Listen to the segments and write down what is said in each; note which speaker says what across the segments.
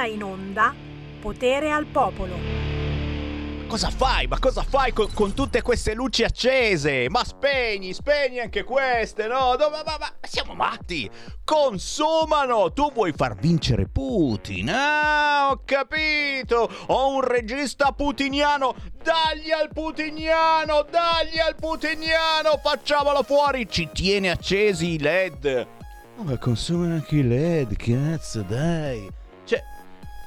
Speaker 1: ora in onda Potere al Popolo.
Speaker 2: Cosa fai? Ma cosa fai con, con, tutte queste luci accese? Ma spegni, spegni anche queste, no? no ma, ma, ma, siamo matti! Consumano! Tu vuoi far vincere Putin? Ah, ho capito! Ho un regista putiniano! Dagli al putiniano! Dagli al putiniano! Facciamolo fuori! Ci tiene accesi i LED! ma consumano anche i LED, cazzo, dai!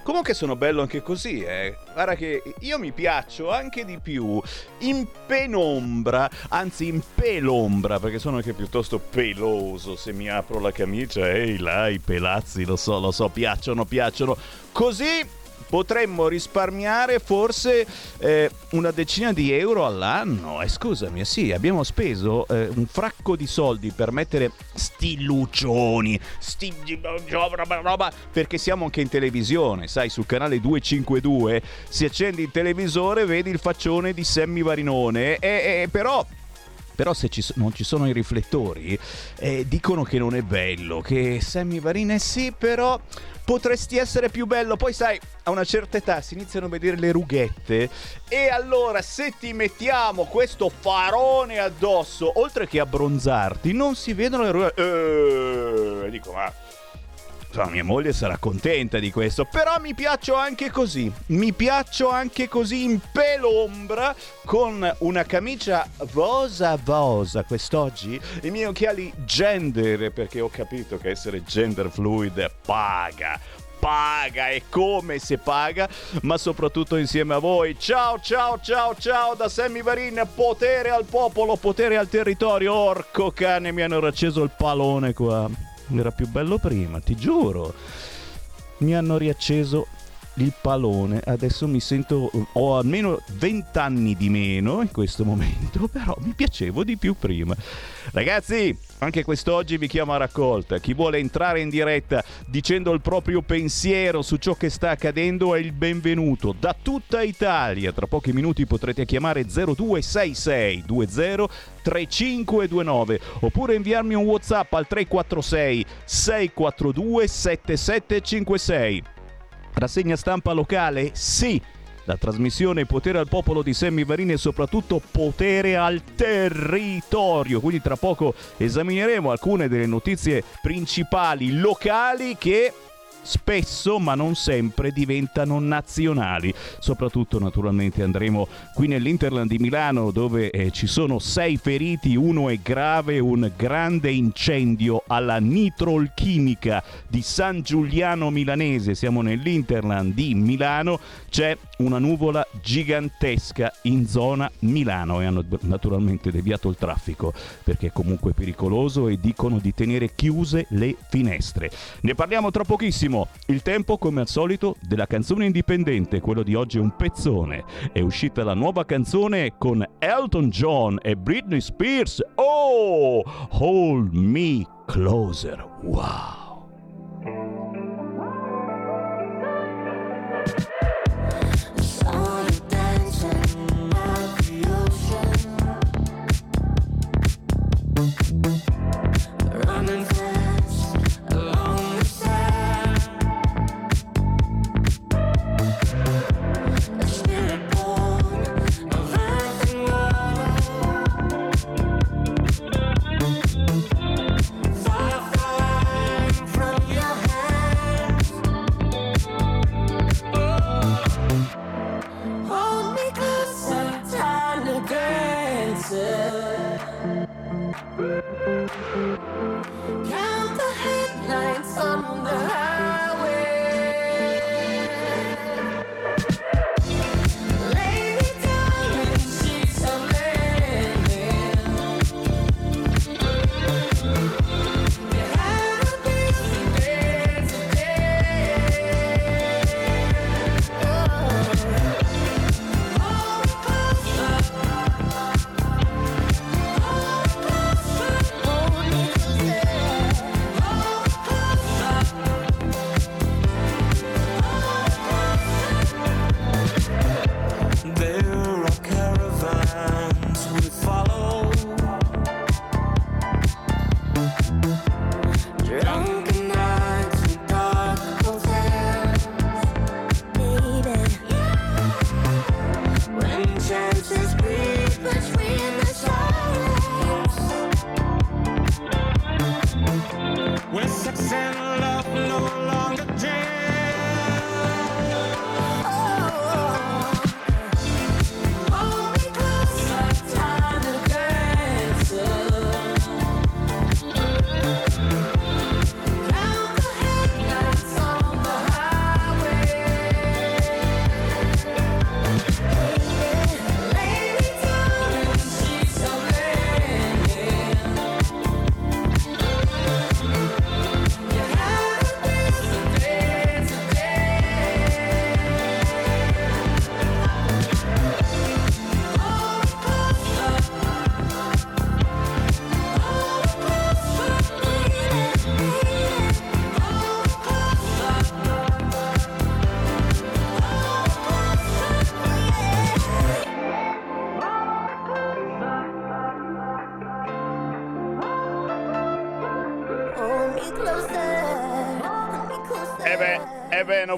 Speaker 2: Comunque sono bello anche così, eh. Guarda che io mi piaccio anche di più in penombra, anzi in pelombra, perché sono anche piuttosto peloso se mi apro la camicia. Ehi là, i pelazzi, lo so, lo so, piacciono, piacciono. Così potremmo risparmiare forse eh, una decina di euro all'anno. E eh, scusami, eh, sì, abbiamo speso eh, un fracco di soldi per mettere sti lucioni, sti roba, perché siamo anche in televisione, sai, sul canale 252 si accende il televisore, vedi il faccione di Sammy Varinone, e, però però se ci, non ci sono i riflettori eh, dicono che non è bello, che Sammy Varine sì, però potresti essere più bello. Poi sai, a una certa età si iniziano a vedere le rughette e allora se ti mettiamo questo farone addosso, oltre che abbronzarti, non si vedono le rughette. Eh, dico, ma Insomma, mia moglie sarà contenta di questo, però mi piaccio anche così. Mi piaccio anche così in pelombra con una camicia rosa rosa quest'oggi, i miei occhiali gender perché ho capito che essere gender fluid paga paga e come se paga, ma soprattutto insieme a voi. Ciao, ciao, ciao, ciao da Sammy Varin, potere al popolo, potere al territorio. Orco cane, mi hanno racceso il palone qua era più bello prima, ti giuro. Mi hanno riacceso il palone. Adesso mi sento. Ho almeno 20 anni di meno in questo momento, però mi piacevo di più prima. Ragazzi, anche quest'oggi vi chiamo a raccolta. Chi vuole entrare in diretta dicendo il proprio pensiero su ciò che sta accadendo è il benvenuto da tutta Italia. Tra pochi minuti potrete chiamare 0266 20 3529 oppure inviarmi un WhatsApp al 346 642 7756. Rassegna stampa locale? Sì la trasmissione Potere al popolo di Sammy e soprattutto Potere al territorio. Quindi tra poco esamineremo alcune delle notizie principali locali che spesso ma non sempre diventano nazionali. Soprattutto naturalmente andremo qui nell'Interland di Milano dove eh, ci sono sei feriti, uno è grave, un grande incendio alla nitrolchimica di San Giuliano Milanese. Siamo nell'Interland di Milano, c'è una nuvola gigantesca in zona Milano e hanno naturalmente deviato il traffico perché è comunque pericoloso e dicono di tenere chiuse le finestre. Ne parliamo tra pochissimo il tempo come al solito della canzone indipendente, quello di oggi è un pezzone. È uscita la nuova canzone con Elton John e Britney Spears. Oh, hold me closer. Wow.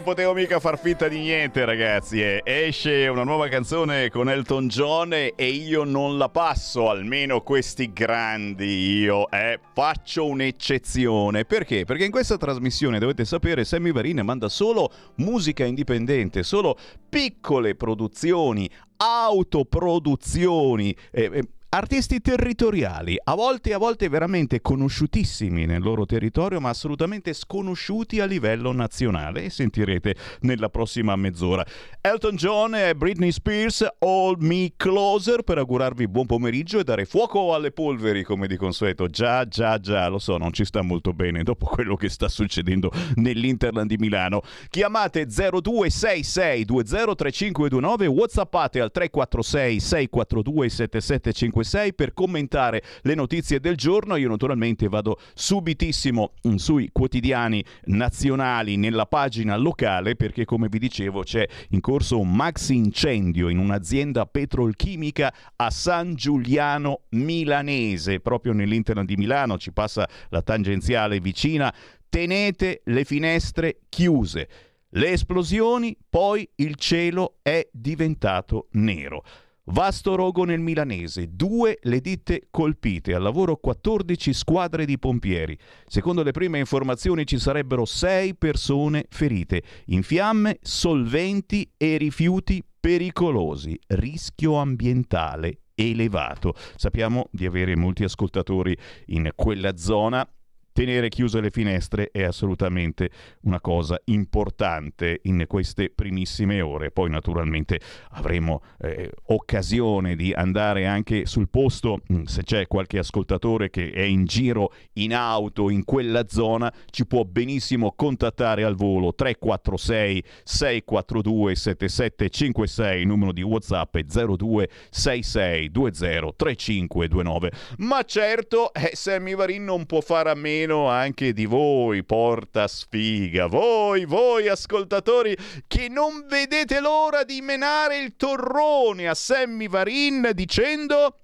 Speaker 2: Potevo mica far finta di niente, ragazzi. Eh. Esce una nuova canzone con Elton John e io non la passo, almeno questi grandi. Io eh, faccio un'eccezione. Perché? Perché in questa trasmissione, dovete sapere, Sammy Varin manda solo musica indipendente, solo piccole produzioni, autoproduzioni. Eh, eh, Artisti territoriali, a volte a volte veramente conosciutissimi nel loro territorio, ma assolutamente sconosciuti a livello nazionale. E sentirete nella prossima mezz'ora. Elton John e Britney Spears, Hold Me Closer, per augurarvi buon pomeriggio e dare fuoco alle polveri, come di consueto. Già, già, già, lo so, non ci sta molto bene dopo quello che sta succedendo nell'Interland di Milano. Chiamate 0266 203529, whatsappate al 346 642 7756 6 per commentare le notizie del giorno. Io naturalmente vado subitissimo mm, sui quotidiani nazionali nella pagina locale perché come vi dicevo c'è in corso un maxi incendio in un'azienda petrolchimica a San Giuliano Milanese, proprio nell'interno di Milano, ci passa la tangenziale vicina. Tenete le finestre chiuse. Le esplosioni, poi il cielo è diventato nero. Vasto rogo nel milanese, due le ditte colpite, al lavoro 14 squadre di pompieri. Secondo le prime informazioni ci sarebbero 6 persone ferite, in fiamme, solventi e rifiuti pericolosi, rischio ambientale elevato. Sappiamo di avere molti ascoltatori in quella zona tenere chiuse le finestre è assolutamente una cosa importante in queste primissime ore. Poi naturalmente avremo eh, occasione di andare anche sul posto, mm, se c'è qualche ascoltatore che è in giro in auto in quella zona, ci può benissimo contattare al volo 346 642 7756, numero di WhatsApp è 0266 20 3529. Ma certo, eh, Sammy Varin non può fare a meno meno anche di voi, porta sfiga, voi, voi ascoltatori che non vedete l'ora di menare il torrone a Sammy Varin dicendo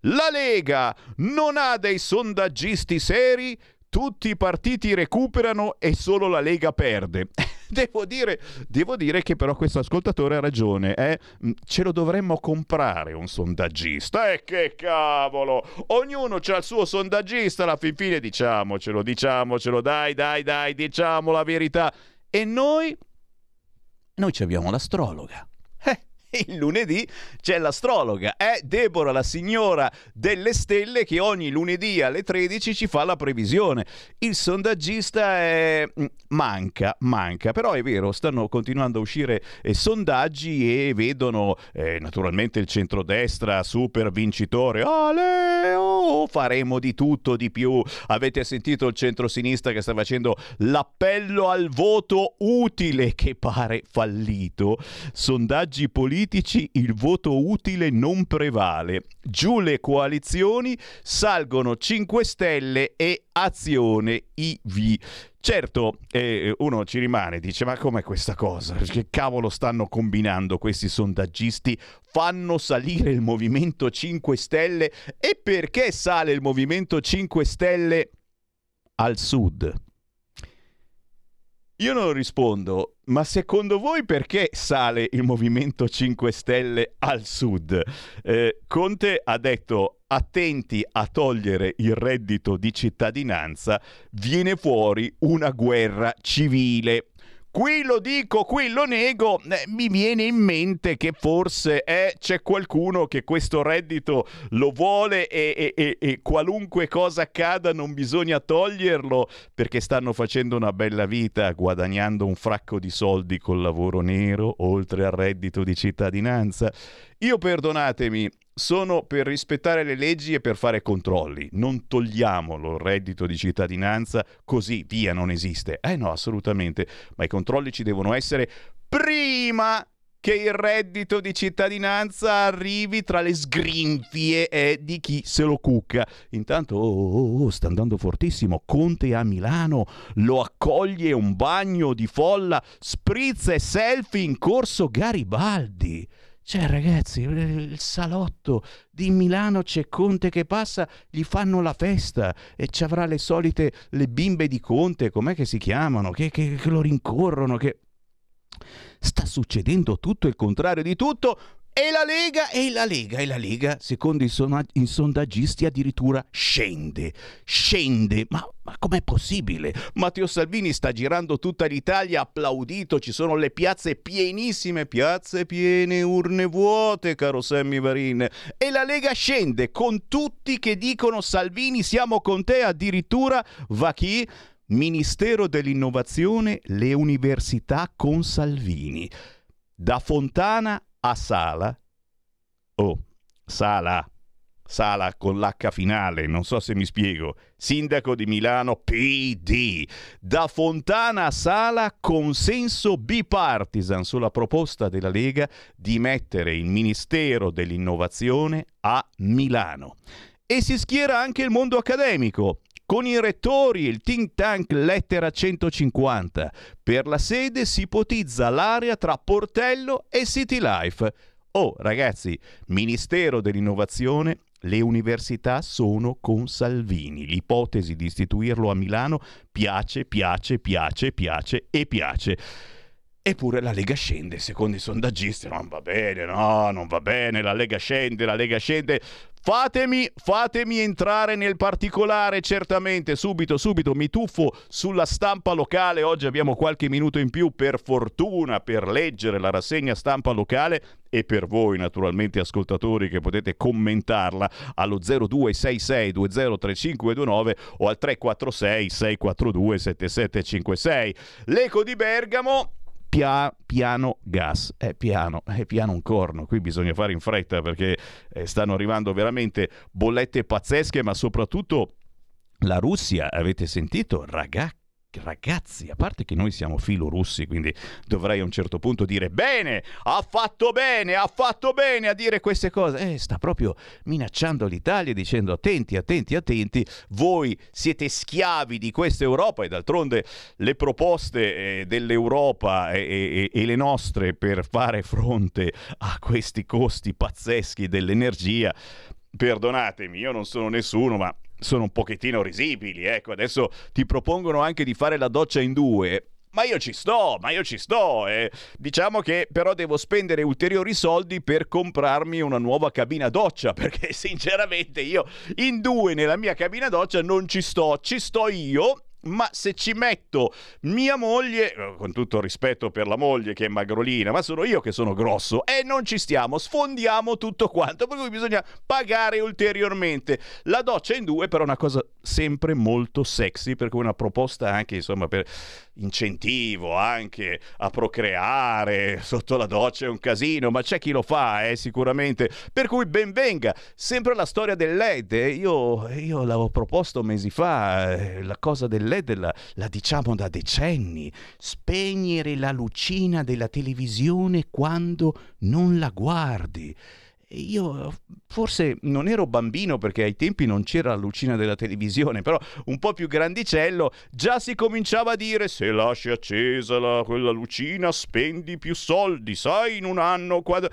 Speaker 2: la Lega non ha dei sondaggisti seri, tutti i partiti recuperano e solo la Lega perde. devo, dire, devo dire che però questo ascoltatore ha ragione, eh? Mm, ce lo dovremmo comprare un sondaggista. E eh, che cavolo! Ognuno ha il suo sondaggista, alla fin fine diciamocelo, diciamocelo, dai, dai, dai, diciamo la verità. E noi? Noi ci abbiamo l'astrologa il lunedì c'è l'astrologa, è Deborah, la signora delle stelle che ogni lunedì alle 13 ci fa la previsione. Il sondaggista è... Mm, manca, manca, però è vero, stanno continuando a uscire eh, sondaggi e vedono eh, naturalmente il centrodestra super vincitore. Ale, oh, faremo di tutto, di più. Avete sentito il centrosinistra che sta facendo l'appello al voto utile che pare fallito. Sondaggi politici politici il voto utile non prevale. Giù le coalizioni, salgono 5 Stelle e Azione IV. Certo, eh, uno ci rimane, dice ma com'è questa cosa? Che cavolo stanno combinando questi sondaggisti? Fanno salire il Movimento 5 Stelle e perché sale il Movimento 5 Stelle al sud? Io non rispondo, ma secondo voi perché sale il Movimento 5 Stelle al sud? Eh, Conte ha detto attenti a togliere il reddito di cittadinanza, viene fuori una guerra civile. Qui lo dico, qui lo nego, eh, mi viene in mente che forse eh, c'è qualcuno che questo reddito lo vuole e, e, e, qualunque cosa accada non bisogna toglierlo perché stanno facendo una bella vita guadagnando un fracco di soldi col lavoro nero oltre al reddito di cittadinanza. Io perdonatemi, sono per rispettare le leggi e per fare controlli. Non togliamolo il reddito di cittadinanza così, via, non esiste. Eh no, assolutamente, ma i controlli ci devono essere prima che il reddito di cittadinanza arrivi tra le sgrinfie eh, di chi se lo cucca. Intanto oh, oh, oh, sta andando fortissimo. Conte a Milano lo accoglie un bagno di folla, spritz e selfie in corso Garibaldi. Cioè, ragazzi, il salotto di Milano c'è Conte che passa, gli fanno la festa e ci avrà le solite le bimbe di Conte, com'è che si chiamano, che, che, che lo rincorrono, che... Sta succedendo tutto il contrario di tutto e la Lega, e la Lega, e la Lega, secondo i, son- i sondaggisti, addirittura scende. Scende. Ma, ma com'è possibile? Matteo Salvini sta girando tutta l'Italia, applaudito, ci sono le piazze pienissime, piazze piene, urne vuote, caro Sammy Varin. E la Lega scende con tutti che dicono Salvini siamo con te, addirittura va chi? Ministero dell'Innovazione, le università con Salvini. Da Fontana a Sala, oh, Sala, Sala con l'H finale, non so se mi spiego, sindaco di Milano PD, da Fontana a Sala consenso bipartisan sulla proposta della Lega di mettere il Ministero dell'Innovazione a Milano. E si schiera anche il mondo accademico. Con i rettori il think tank Lettera 150. Per la sede si ipotizza l'area tra Portello e City Life. Oh, ragazzi, Ministero dell'Innovazione, le università sono con Salvini. L'ipotesi di istituirlo a Milano piace, piace, piace, piace e piace. Eppure la Lega scende, secondo i sondaggisti, non va bene, no, non va bene, la Lega scende, la Lega scende. Fatemi, fatemi entrare nel particolare, certamente, subito, subito, mi tuffo sulla stampa locale, oggi abbiamo qualche minuto in più per fortuna per leggere la rassegna stampa locale e per voi naturalmente ascoltatori che potete commentarla allo 0266203529 o al 346 642 7756. L'eco di Bergamo Pia, piano gas, è piano, è piano un corno, qui bisogna fare in fretta perché eh, stanno arrivando veramente bollette pazzesche, ma soprattutto la Russia, avete sentito? Ragazzi ragazzi, a parte che noi siamo filorussi, quindi dovrei a un certo punto dire bene, ha fatto bene, ha fatto bene a dire queste cose. Eh, sta proprio minacciando l'Italia dicendo attenti, attenti, attenti, voi siete schiavi di questa Europa e d'altronde le proposte eh, dell'Europa e, e, e le nostre per fare fronte a questi costi pazzeschi dell'energia perdonatemi, io non sono nessuno, ma sono un pochettino risibili. Ecco, adesso ti propongono anche di fare la doccia in due. Ma io ci sto, ma io ci sto. Eh. Diciamo che però devo spendere ulteriori soldi per comprarmi una nuova cabina doccia, perché sinceramente io in due nella mia cabina doccia non ci sto, ci sto io ma se ci metto mia moglie, eh, con tutto rispetto per la moglie che è magrolina, ma sono io che sono grosso e non ci stiamo, sfondiamo tutto quanto, per cui bisogna pagare ulteriormente. La doccia in due però è una cosa sempre molto sexy, perché una proposta anche insomma per incentivo anche a procreare sotto la doccia è un casino, ma c'è chi lo fa, eh, sicuramente. Per cui ben venga. Sempre la storia del LED. Eh. Io, io l'avevo proposto mesi fa, eh, la cosa del LED la, la diciamo da decenni. Spegnere la lucina della televisione quando non la guardi. Io forse non ero bambino perché ai tempi non c'era la lucina della televisione, però un po' più grandicello già si cominciava a dire se lasci accesa la, quella lucina spendi più soldi, sai, in un anno. Quando...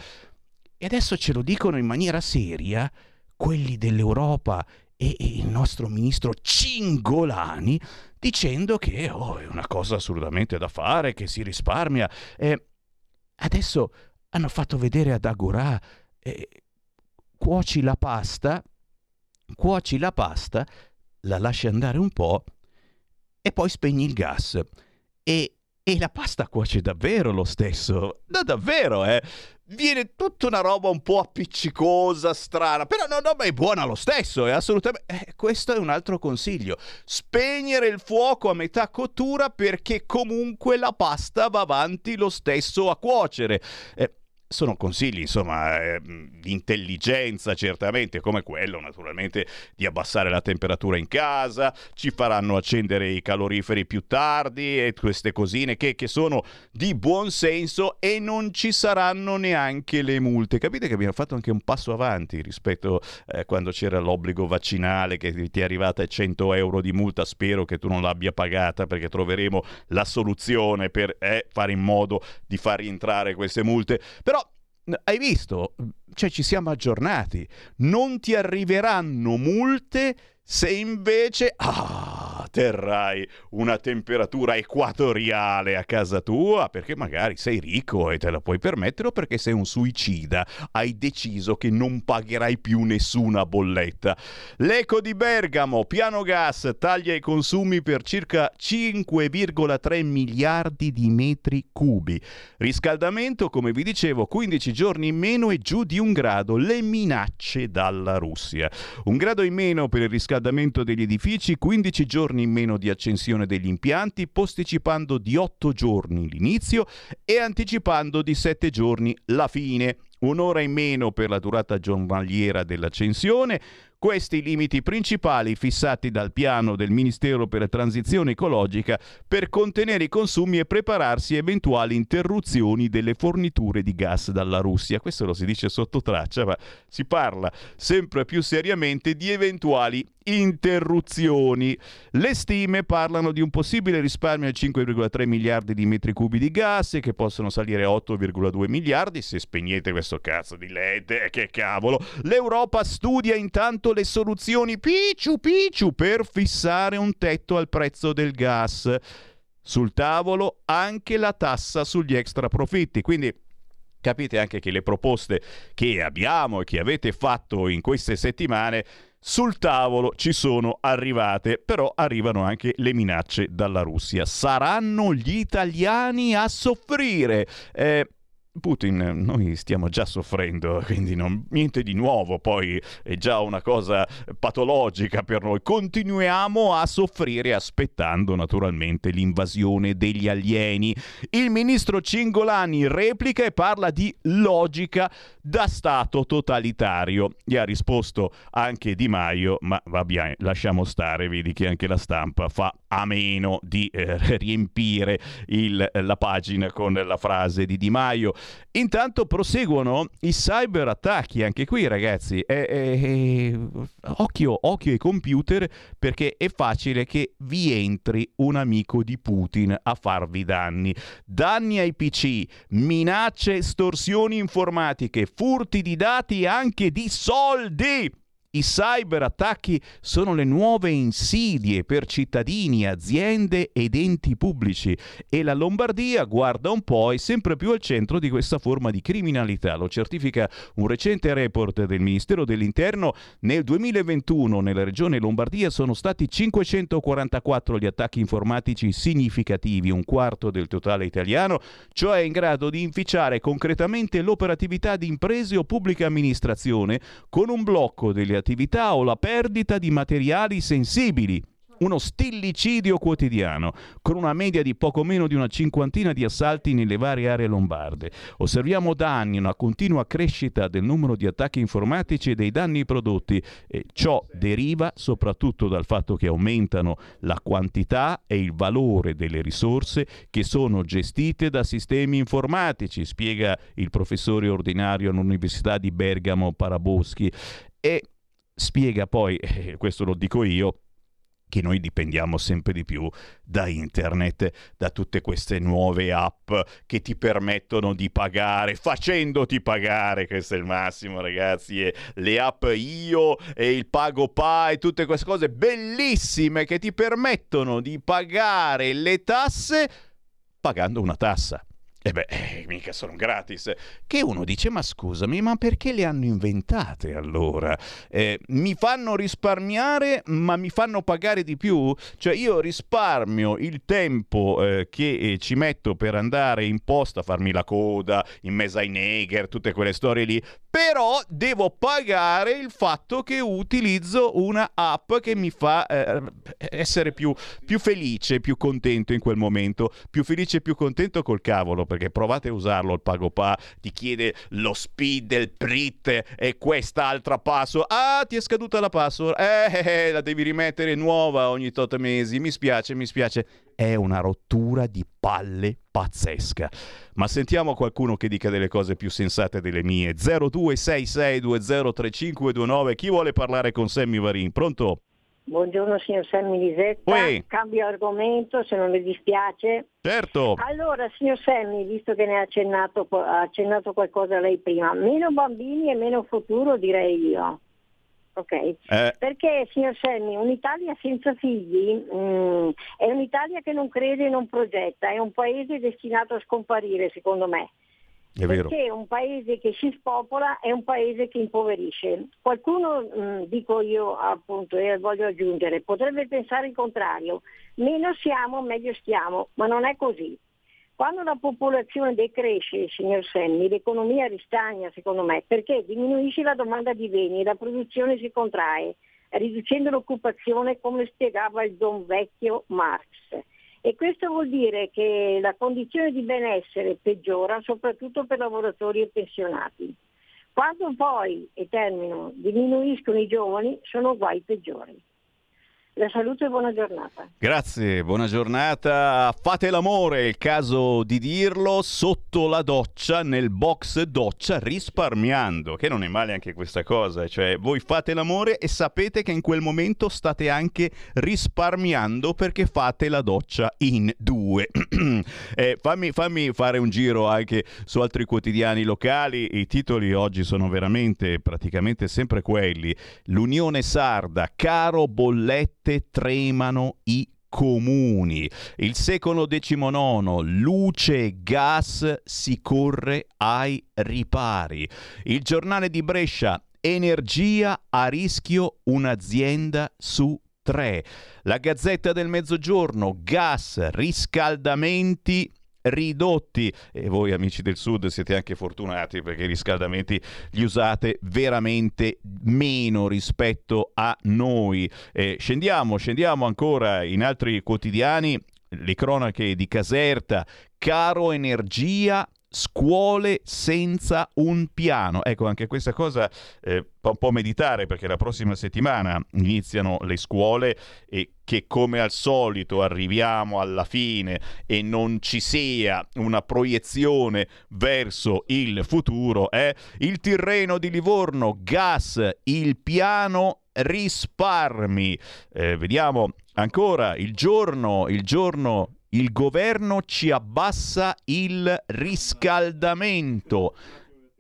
Speaker 2: E adesso ce lo dicono in maniera seria quelli dell'Europa e, e il nostro ministro Cingolani dicendo che oh, è una cosa assolutamente da fare, che si risparmia. E adesso hanno fatto vedere ad Agorà eh, cuoci la pasta cuoci la pasta, la lasci andare un po' e poi spegni il gas. E, e la pasta cuoce davvero lo stesso. No, davvero, eh viene tutta una roba un po' appiccicosa, strana, però no, no, ma è buona lo stesso, è assolutamente... Eh, questo è un altro consiglio, spegnere il fuoco a metà cottura perché comunque la pasta va avanti lo stesso a cuocere. Eh, sono consigli, insomma, eh, di intelligenza certamente, come quello naturalmente di abbassare la temperatura in casa, ci faranno accendere i caloriferi più tardi e queste cosine che, che sono di buon senso e non ci saranno neanche le multe. Capite che abbiamo fatto anche un passo avanti rispetto a eh, quando c'era l'obbligo vaccinale che ti è arrivata a 100 euro di multa, spero che tu non l'abbia pagata perché troveremo la soluzione per eh, fare in modo di far rientrare queste multe. Però hai visto? Cioè ci siamo aggiornati. Non ti arriveranno multe se invece ah, terrai una temperatura equatoriale a casa tua, perché magari sei ricco e te la puoi permettere, o perché sei un suicida, hai deciso che non pagherai più nessuna bolletta. L'Eco di Bergamo, piano gas, taglia i consumi per circa 5,3 miliardi di metri cubi. Riscaldamento, come vi dicevo, 15 giorni in meno e giù di un grado. Le minacce dalla Russia. Un grado in meno per il riscaldamento riscaldamento degli edifici, 15 giorni in meno di accensione degli impianti, posticipando di 8 giorni l'inizio e anticipando di 7 giorni la fine. Un'ora in meno per la durata giornaliera dell'accensione, questi limiti principali fissati dal piano del Ministero per la transizione ecologica per contenere i consumi e prepararsi a eventuali interruzioni delle forniture di gas dalla Russia. Questo lo si dice sotto traccia, ma si parla sempre più seriamente di eventuali interruzioni. Le stime parlano di un possibile risparmio di 5,3 miliardi di metri cubi di gas che possono salire a 8,2 miliardi se spegnete questo cazzo di LED. Eh, che cavolo! L'Europa studia intanto le soluzioni picciu picciu per fissare un tetto al prezzo del gas. Sul tavolo anche la tassa sugli extra profitti. Quindi capite anche che le proposte che abbiamo e che avete fatto in queste settimane sul tavolo ci sono arrivate, però arrivano anche le minacce dalla Russia. Saranno gli italiani a soffrire. Eh, Putin, noi stiamo già soffrendo, quindi non, niente di nuovo, poi è già una cosa patologica per noi. Continuiamo a soffrire aspettando naturalmente l'invasione degli alieni. Il ministro Cingolani replica e parla di logica da Stato totalitario. Gli ha risposto anche Di Maio, ma va bene, lasciamo stare, vedi che anche la stampa fa a meno di eh, riempire il, la pagina con la frase di Di Maio. Intanto proseguono i cyberattacchi, anche qui ragazzi, eh, eh, occhio, occhio ai computer perché è facile che vi entri un amico di Putin a farvi danni. Danni ai PC, minacce, estorsioni informatiche, furti di dati e anche di soldi. I cyberattacchi sono le nuove insidie per cittadini, aziende ed enti pubblici e la Lombardia, guarda un po', è sempre più al centro di questa forma di criminalità. Lo certifica un recente report del Ministero dell'Interno. Nel 2021 nella regione Lombardia sono stati 544 gli attacchi informatici significativi, un quarto del totale italiano, cioè in grado di inficiare concretamente l'operatività di imprese o pubblica amministrazione con un blocco delle attività o la perdita di materiali sensibili uno stillicidio quotidiano, con una media di poco meno di una cinquantina di assalti nelle varie aree lombarde. Osserviamo da anni una continua crescita del numero di attacchi informatici e dei danni prodotti e ciò deriva soprattutto dal fatto che aumentano la quantità e il valore delle risorse che sono gestite da sistemi informatici, spiega il professore ordinario all'Università di Bergamo Paraboschi. E spiega poi, eh, questo lo dico io, che noi dipendiamo sempre di più da internet, da tutte queste nuove app che ti permettono di pagare, facendoti pagare, questo è il massimo ragazzi, e le app Io e il Pago Pa tutte queste cose bellissime che ti permettono di pagare le tasse pagando una tassa. E beh, eh, mica sono gratis. Che uno dice, ma scusami, ma perché le hanno inventate allora? Eh, mi fanno risparmiare, ma mi fanno pagare di più? Cioè io risparmio il tempo eh, che eh, ci metto per andare in posta a farmi la coda, in mezzo ai Neger, tutte quelle storie lì, però devo pagare il fatto che utilizzo una app che mi fa eh, essere più, più felice, più contento in quel momento, più felice e più contento col cavolo perché provate a usarlo il PagoPA, ti chiede lo speed del PRIT e quest'altra password. Ah, ti è scaduta la password. Eh, eh, eh, la devi rimettere nuova ogni tot mesi. Mi spiace, mi spiace. È una rottura di palle pazzesca. Ma sentiamo qualcuno che dica delle cose più sensate delle mie. 0266203529. Chi vuole parlare con Sammy Varin? Pronto?
Speaker 3: Buongiorno signor Sammy Lisetta, Uè. cambio argomento se non le dispiace.
Speaker 2: Certo.
Speaker 3: Allora signor Sammy, visto che ne ha accennato, ha accennato qualcosa lei prima, meno bambini e meno futuro direi io. Ok? Eh. Perché signor Sammy, un'Italia senza figli mh, mm, è un'Italia che non crede e non progetta, è un paese destinato a scomparire secondo me.
Speaker 2: È vero.
Speaker 3: Perché un paese che si spopola è un paese che impoverisce. Qualcuno, mh, mm, dico io appunto e voglio aggiungere, potrebbe pensare il contrario, meno siamo meglio stiamo, ma non è così. Quando la popolazione decresce, signor Senni, l'economia ristagna secondo me perché diminuisce la domanda di beni e la produzione si contrae, riducendo l'occupazione come spiegava il don vecchio Marx. E questo vuol dire che la condizione di benessere peggiora soprattutto per lavoratori e pensionati. Quando poi, e termino, diminuiscono i giovani, sono guai peggiori. La salute e buona giornata.
Speaker 2: Grazie, buona giornata. Fate l'amore, è il caso di dirlo, sotto la doccia, nel box doccia, risparmiando, che non è male anche questa cosa, cioè voi fate l'amore e sapete che in quel momento state anche risparmiando perché fate la doccia in due. eh, fammi, fammi fare un giro anche su altri quotidiani locali, i titoli oggi sono veramente praticamente sempre quelli. L'Unione Sarda, caro bolletto forte tremano i comuni. Il secolo XIX, luce e gas, si corre ai ripari. Il giornale di Brescia, energia a rischio un'azienda su tre. La Gazzetta del Mezzogiorno, gas, riscaldamenti ridotti. E voi amici del sud siete anche fortunati perché i riscaldamenti li usate veramente meno rispetto a noi. Eh, scendiamo, scendiamo ancora in altri quotidiani, le cronache di Caserta, caro energia scuole senza un piano. Ecco, anche questa cosa eh, fa un po' meditare perché la prossima settimana iniziano le scuole e che come al solito arriviamo alla fine e non ci sia una proiezione verso il futuro. Eh? Il Tirreno di Livorno, gas, il piano risparmi. Eh, vediamo ancora il giorno, il giorno il governo ci abbassa il riscaldamento.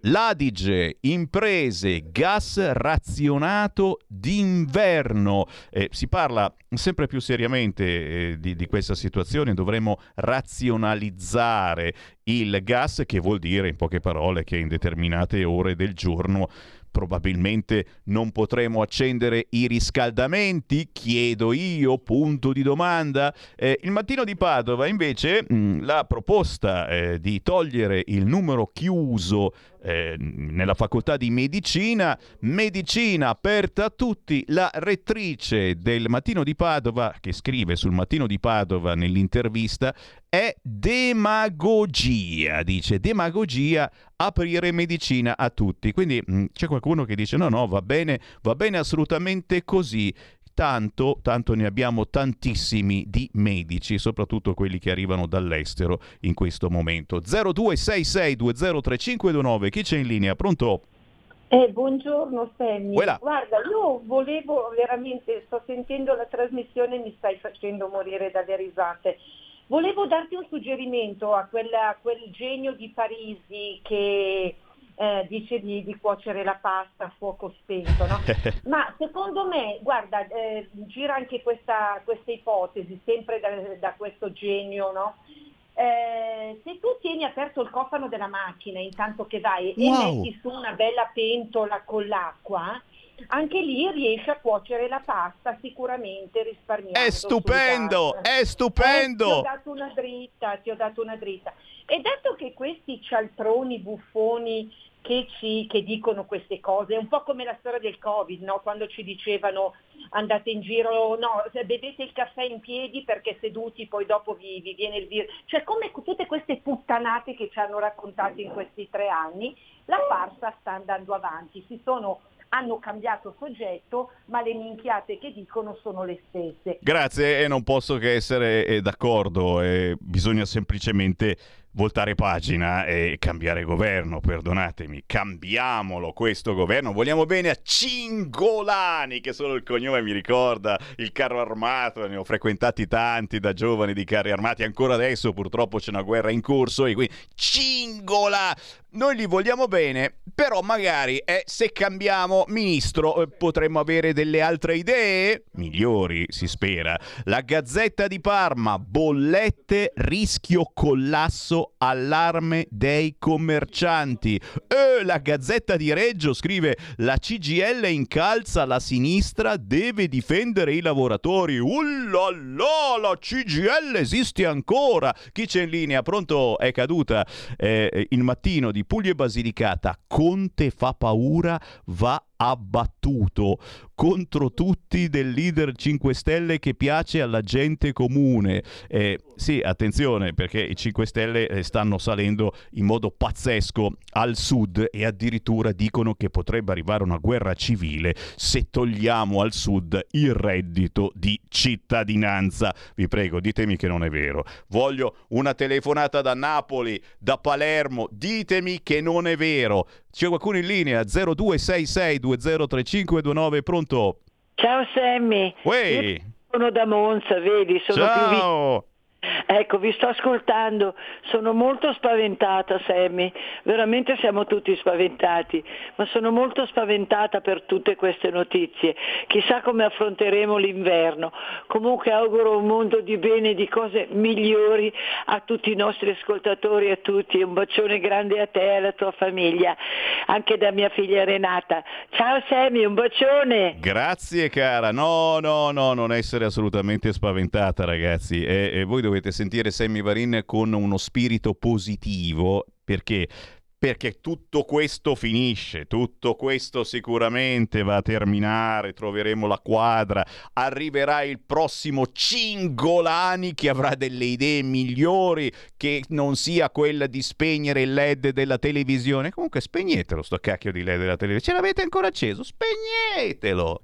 Speaker 2: L'Adige, imprese, gas razionato d'inverno. Eh, si parla sempre più seriamente eh, di, di, questa situazione, dovremmo razionalizzare il gas, che vuol dire in poche parole che in determinate ore del giorno probabilmente non potremo accendere i riscaldamenti? Chiedo io, punto di domanda. Eh, il mattino di Padova invece mh, mm, la proposta eh, di togliere il numero chiuso eh, nella facoltà di medicina, medicina aperta a tutti, la rettrice del Mattino di Padova, che scrive sul Mattino di Padova nell'intervista, è demagogia, dice demagogia aprire medicina a tutti. Quindi mh, mm, c'è qualcuno che dice no, no, va bene, va bene assolutamente così tanto, tanto ne abbiamo tantissimi di medici, soprattutto quelli che arrivano dall'estero in questo momento. 0266203529, chi c'è in linea? Pronto?
Speaker 4: Eh, buongiorno Sammy. Quella. Guarda, io volevo veramente, sto sentendo la trasmissione e mi stai facendo morire dalle risate. Volevo darti un suggerimento a, quella, a quel genio di Parisi che eh, dice di, di, cuocere la pasta a fuoco spento, no? ma secondo me, guarda, eh, gira anche questa, questa ipotesi, sempre da, da questo genio, no? eh, se tu tieni aperto il cofano della macchina intanto che vai wow. e metti su una bella pentola con l'acqua, anche lì riesci a cuocere la pasta sicuramente risparmiando.
Speaker 2: È stupendo, è stupendo. Eh, ti
Speaker 4: ho dato una dritta, ti ho dato una dritta. E dato che questi cialtroni buffoni che, ci, che dicono queste cose, è un po' come la storia del Covid, no? quando ci dicevano andate in giro, no, bevete il caffè in piedi perché seduti poi dopo vi, vi viene il virus. Cioè come tutte queste puttanate che ci hanno raccontato in questi tre anni, la farsa sta andando avanti, si sono hanno cambiato soggetto, ma le minchiate che dicono sono le stesse.
Speaker 2: Grazie e non posso che essere eh, d'accordo, eh, bisogna semplicemente voltare pagina e cambiare governo, perdonatemi, cambiamolo questo governo, vogliamo bene a Cingolani che solo il cognome mi ricorda il carro armato, ne ho frequentati tanti da giovani di carri armati, ancora adesso purtroppo c'è una guerra in corso e quindi Cingola, noi li vogliamo bene, però magari eh, se cambiamo ministro eh, potremmo avere delle altre idee, migliori si spera. La Gazzetta di Parma, bollette, rischio collasso, allarme dei commercianti. E la Gazzetta di Reggio scrive la CGL incalza la sinistra, deve difendere i lavoratori. Ullala, la CGL esiste ancora. Chi c'è in linea? Pronto? È caduta eh, il mattino di Puglia e Basilicata, Conte fa paura, va abbattuto contro tutti del leader 5 Stelle che piace alla gente comune. Eh, sì, attenzione perché i 5 Stelle eh, stanno salendo in modo pazzesco al sud e addirittura dicono che potrebbe arrivare una guerra civile se togliamo al sud il reddito di cittadinanza. Vi prego, ditemi che non è vero. Voglio una telefonata da Napoli, da Palermo, ditemi che non è vero. C'è qualcuno in linea 0266 203529 pronto?
Speaker 5: Ciao Sammy.
Speaker 2: Uè.
Speaker 5: Sono da Monza, vedi, sono
Speaker 2: Ciao.
Speaker 5: più vicino Ecco, vi sto ascoltando, sono molto spaventata Sammy, veramente siamo tutti spaventati, ma sono molto spaventata per tutte queste notizie. Chissà come affronteremo l'inverno. Comunque auguro un mondo di bene e di cose migliori a tutti i nostri ascoltatori a tutti. Un bacione grande a te e alla tua famiglia, anche da mia figlia Renata. Ciao Sammy, un bacione.
Speaker 2: Grazie cara. No, no, no, non essere assolutamente spaventata ragazzi. E, e voi dovete dovete sentire Sammy Varin con uno spirito positivo perché perché tutto questo finisce, tutto questo sicuramente va a terminare, troveremo la quadra, arriverà il prossimo Cingolani che avrà delle idee migliori, che non sia quella di spegnere il LED della televisione. Comunque spegnetelo sto cacchio di LED della televisione, ce l'avete ancora acceso? Spegnetelo!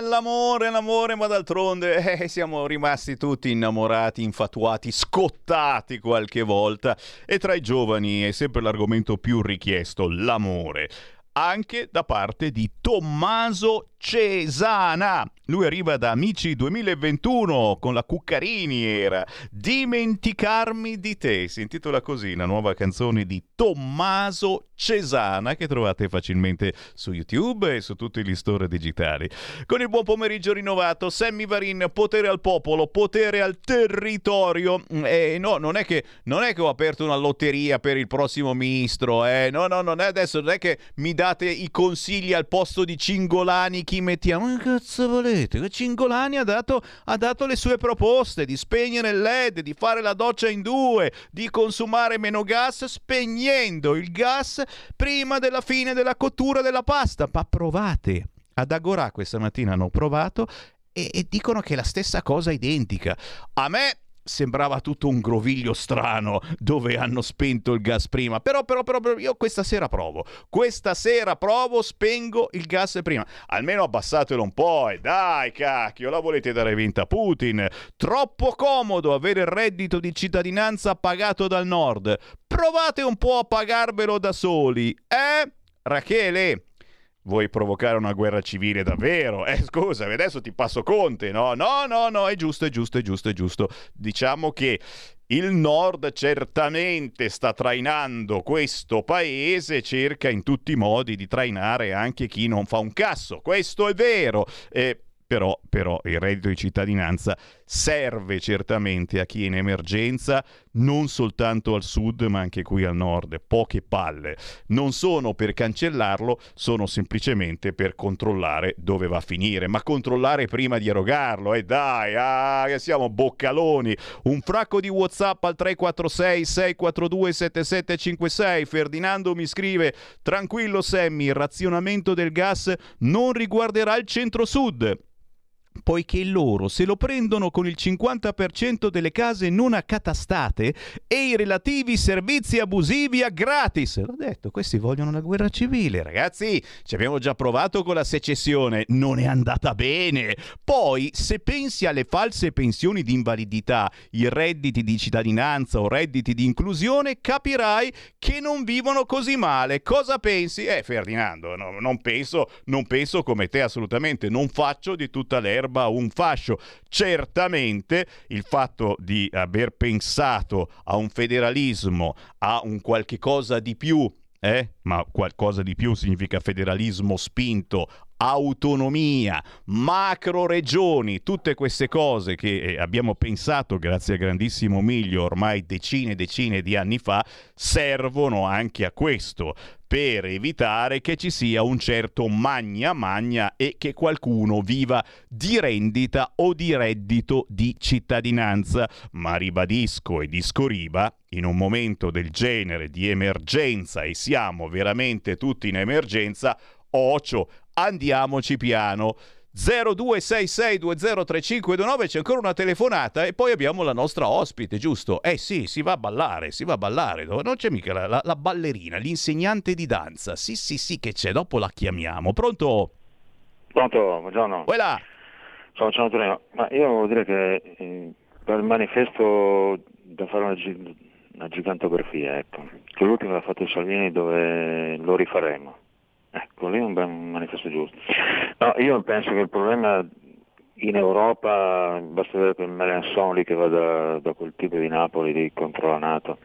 Speaker 2: L'amore, l'amore, ma d'altronde eh, siamo rimasti tutti innamorati, infatuati, scottati qualche volta. E tra i giovani è sempre l'argomento più richiesto, l'amore. Anche da parte di Tommaso Cesana. Lui arriva da Amici 2021 con la Cuccarini era Dimenticarmi di te. Si intitola così la nuova canzone di Tommaso Cesana che trovate facilmente su YouTube e su tutti gli store digitali. Con il buon pomeriggio rinnovato, Sammy Varin, potere al popolo, potere al territorio. E no, non è che, non è che ho aperto una lotteria per il prossimo ministro, eh. No, no, non è adesso, non è che mi date i consigli al posto di Cingolani chi mettiamo. Che cazzo volete? Cingolani ha dato, ha dato le sue proposte di spegnere il LED, di fare la doccia in due, di consumare meno gas spegnendo il gas prima della fine della cottura della pasta. Ma provate. Ad Agorà questa mattina hanno provato e, e dicono che è la stessa cosa identica. A me sembrava tutto un groviglio strano dove hanno spento il gas prima. Però, però, però, però, io questa sera provo. Questa sera provo, spengo il gas prima. Almeno abbassatelo un po'. E dai, cacchio, la volete dare vinta a Putin. Troppo comodo avere il reddito di cittadinanza pagato dal nord. Provate un po' a pagarvelo da soli. Eh? Rachele? Vuoi provocare una guerra civile davvero? Eh, scusami, adesso ti passo Conte, no? No, no, no, è giusto, è giusto, è giusto, è giusto. Diciamo che il Nord certamente sta trainando questo paese, cerca in tutti i modi di trainare anche chi non fa un casso. Questo è vero. Eh, però, però il reddito di cittadinanza serve certamente a chi è in emergenza, non soltanto al sud ma anche qui al nord. Poche palle. Non sono per cancellarlo, sono semplicemente per controllare dove va a finire. Ma controllare prima di erogarlo, e eh dai, ah, siamo boccaloni. Un fracco di WhatsApp al 346 642 7756. Ferdinando mi scrive: Tranquillo Sammy, il razionamento del gas non riguarderà il centro-sud poiché loro se lo prendono con il 50% delle case non accatastate e i relativi servizi abusivi a gratis. L'ho detto, questi vogliono una guerra civile, ragazzi. Ci abbiamo già provato con la secessione, non è andata bene. Poi, se pensi alle false pensioni di invalidità, i redditi di cittadinanza o redditi di inclusione, capirai che non vivono così male. Cosa pensi? Eh, Ferdinando, no, non penso, non penso come te assolutamente, non faccio di tutta l'erba un fascio. Certamente il fatto di aver pensato a un federalismo, a un qualche cosa di più eh? ma qualcosa di più significa federalismo spinto, autonomia, macro regioni, tutte queste cose che eh, abbiamo pensato grazie a grandissimo Miglio ormai decine e decine di anni fa, servono anche a questo, per evitare che ci sia un certo magna magna e che qualcuno viva di rendita o di reddito di cittadinanza. Ma ribadisco e discoriba, in un momento del genere di emergenza e siamo veramente tutti in emergenza, ocio, andiamoci piano. 0266203529 c'è ancora una telefonata e poi abbiamo la nostra ospite, giusto? Eh sì, si va a ballare, si va a ballare, non c'è mica la, la, la ballerina, l'insegnante di danza. Sì, sì, sì che c'è, dopo la chiamiamo. Pronto?
Speaker 6: Pronto, buongiorno.
Speaker 2: Voilà.
Speaker 6: Ciao, ciao Antonio. Ma io devo dire che eh, per il manifesto da fare una, una gigantografia, ecco, che l'ultimo l'ha fatto Salvini dove lo rifaremo Ecco, lì è un bel manifesto giusto. No, io penso che il problema in Europa, basta vedere per Melanzoni che va da, da, quel tipo di Napoli di contro la Nato,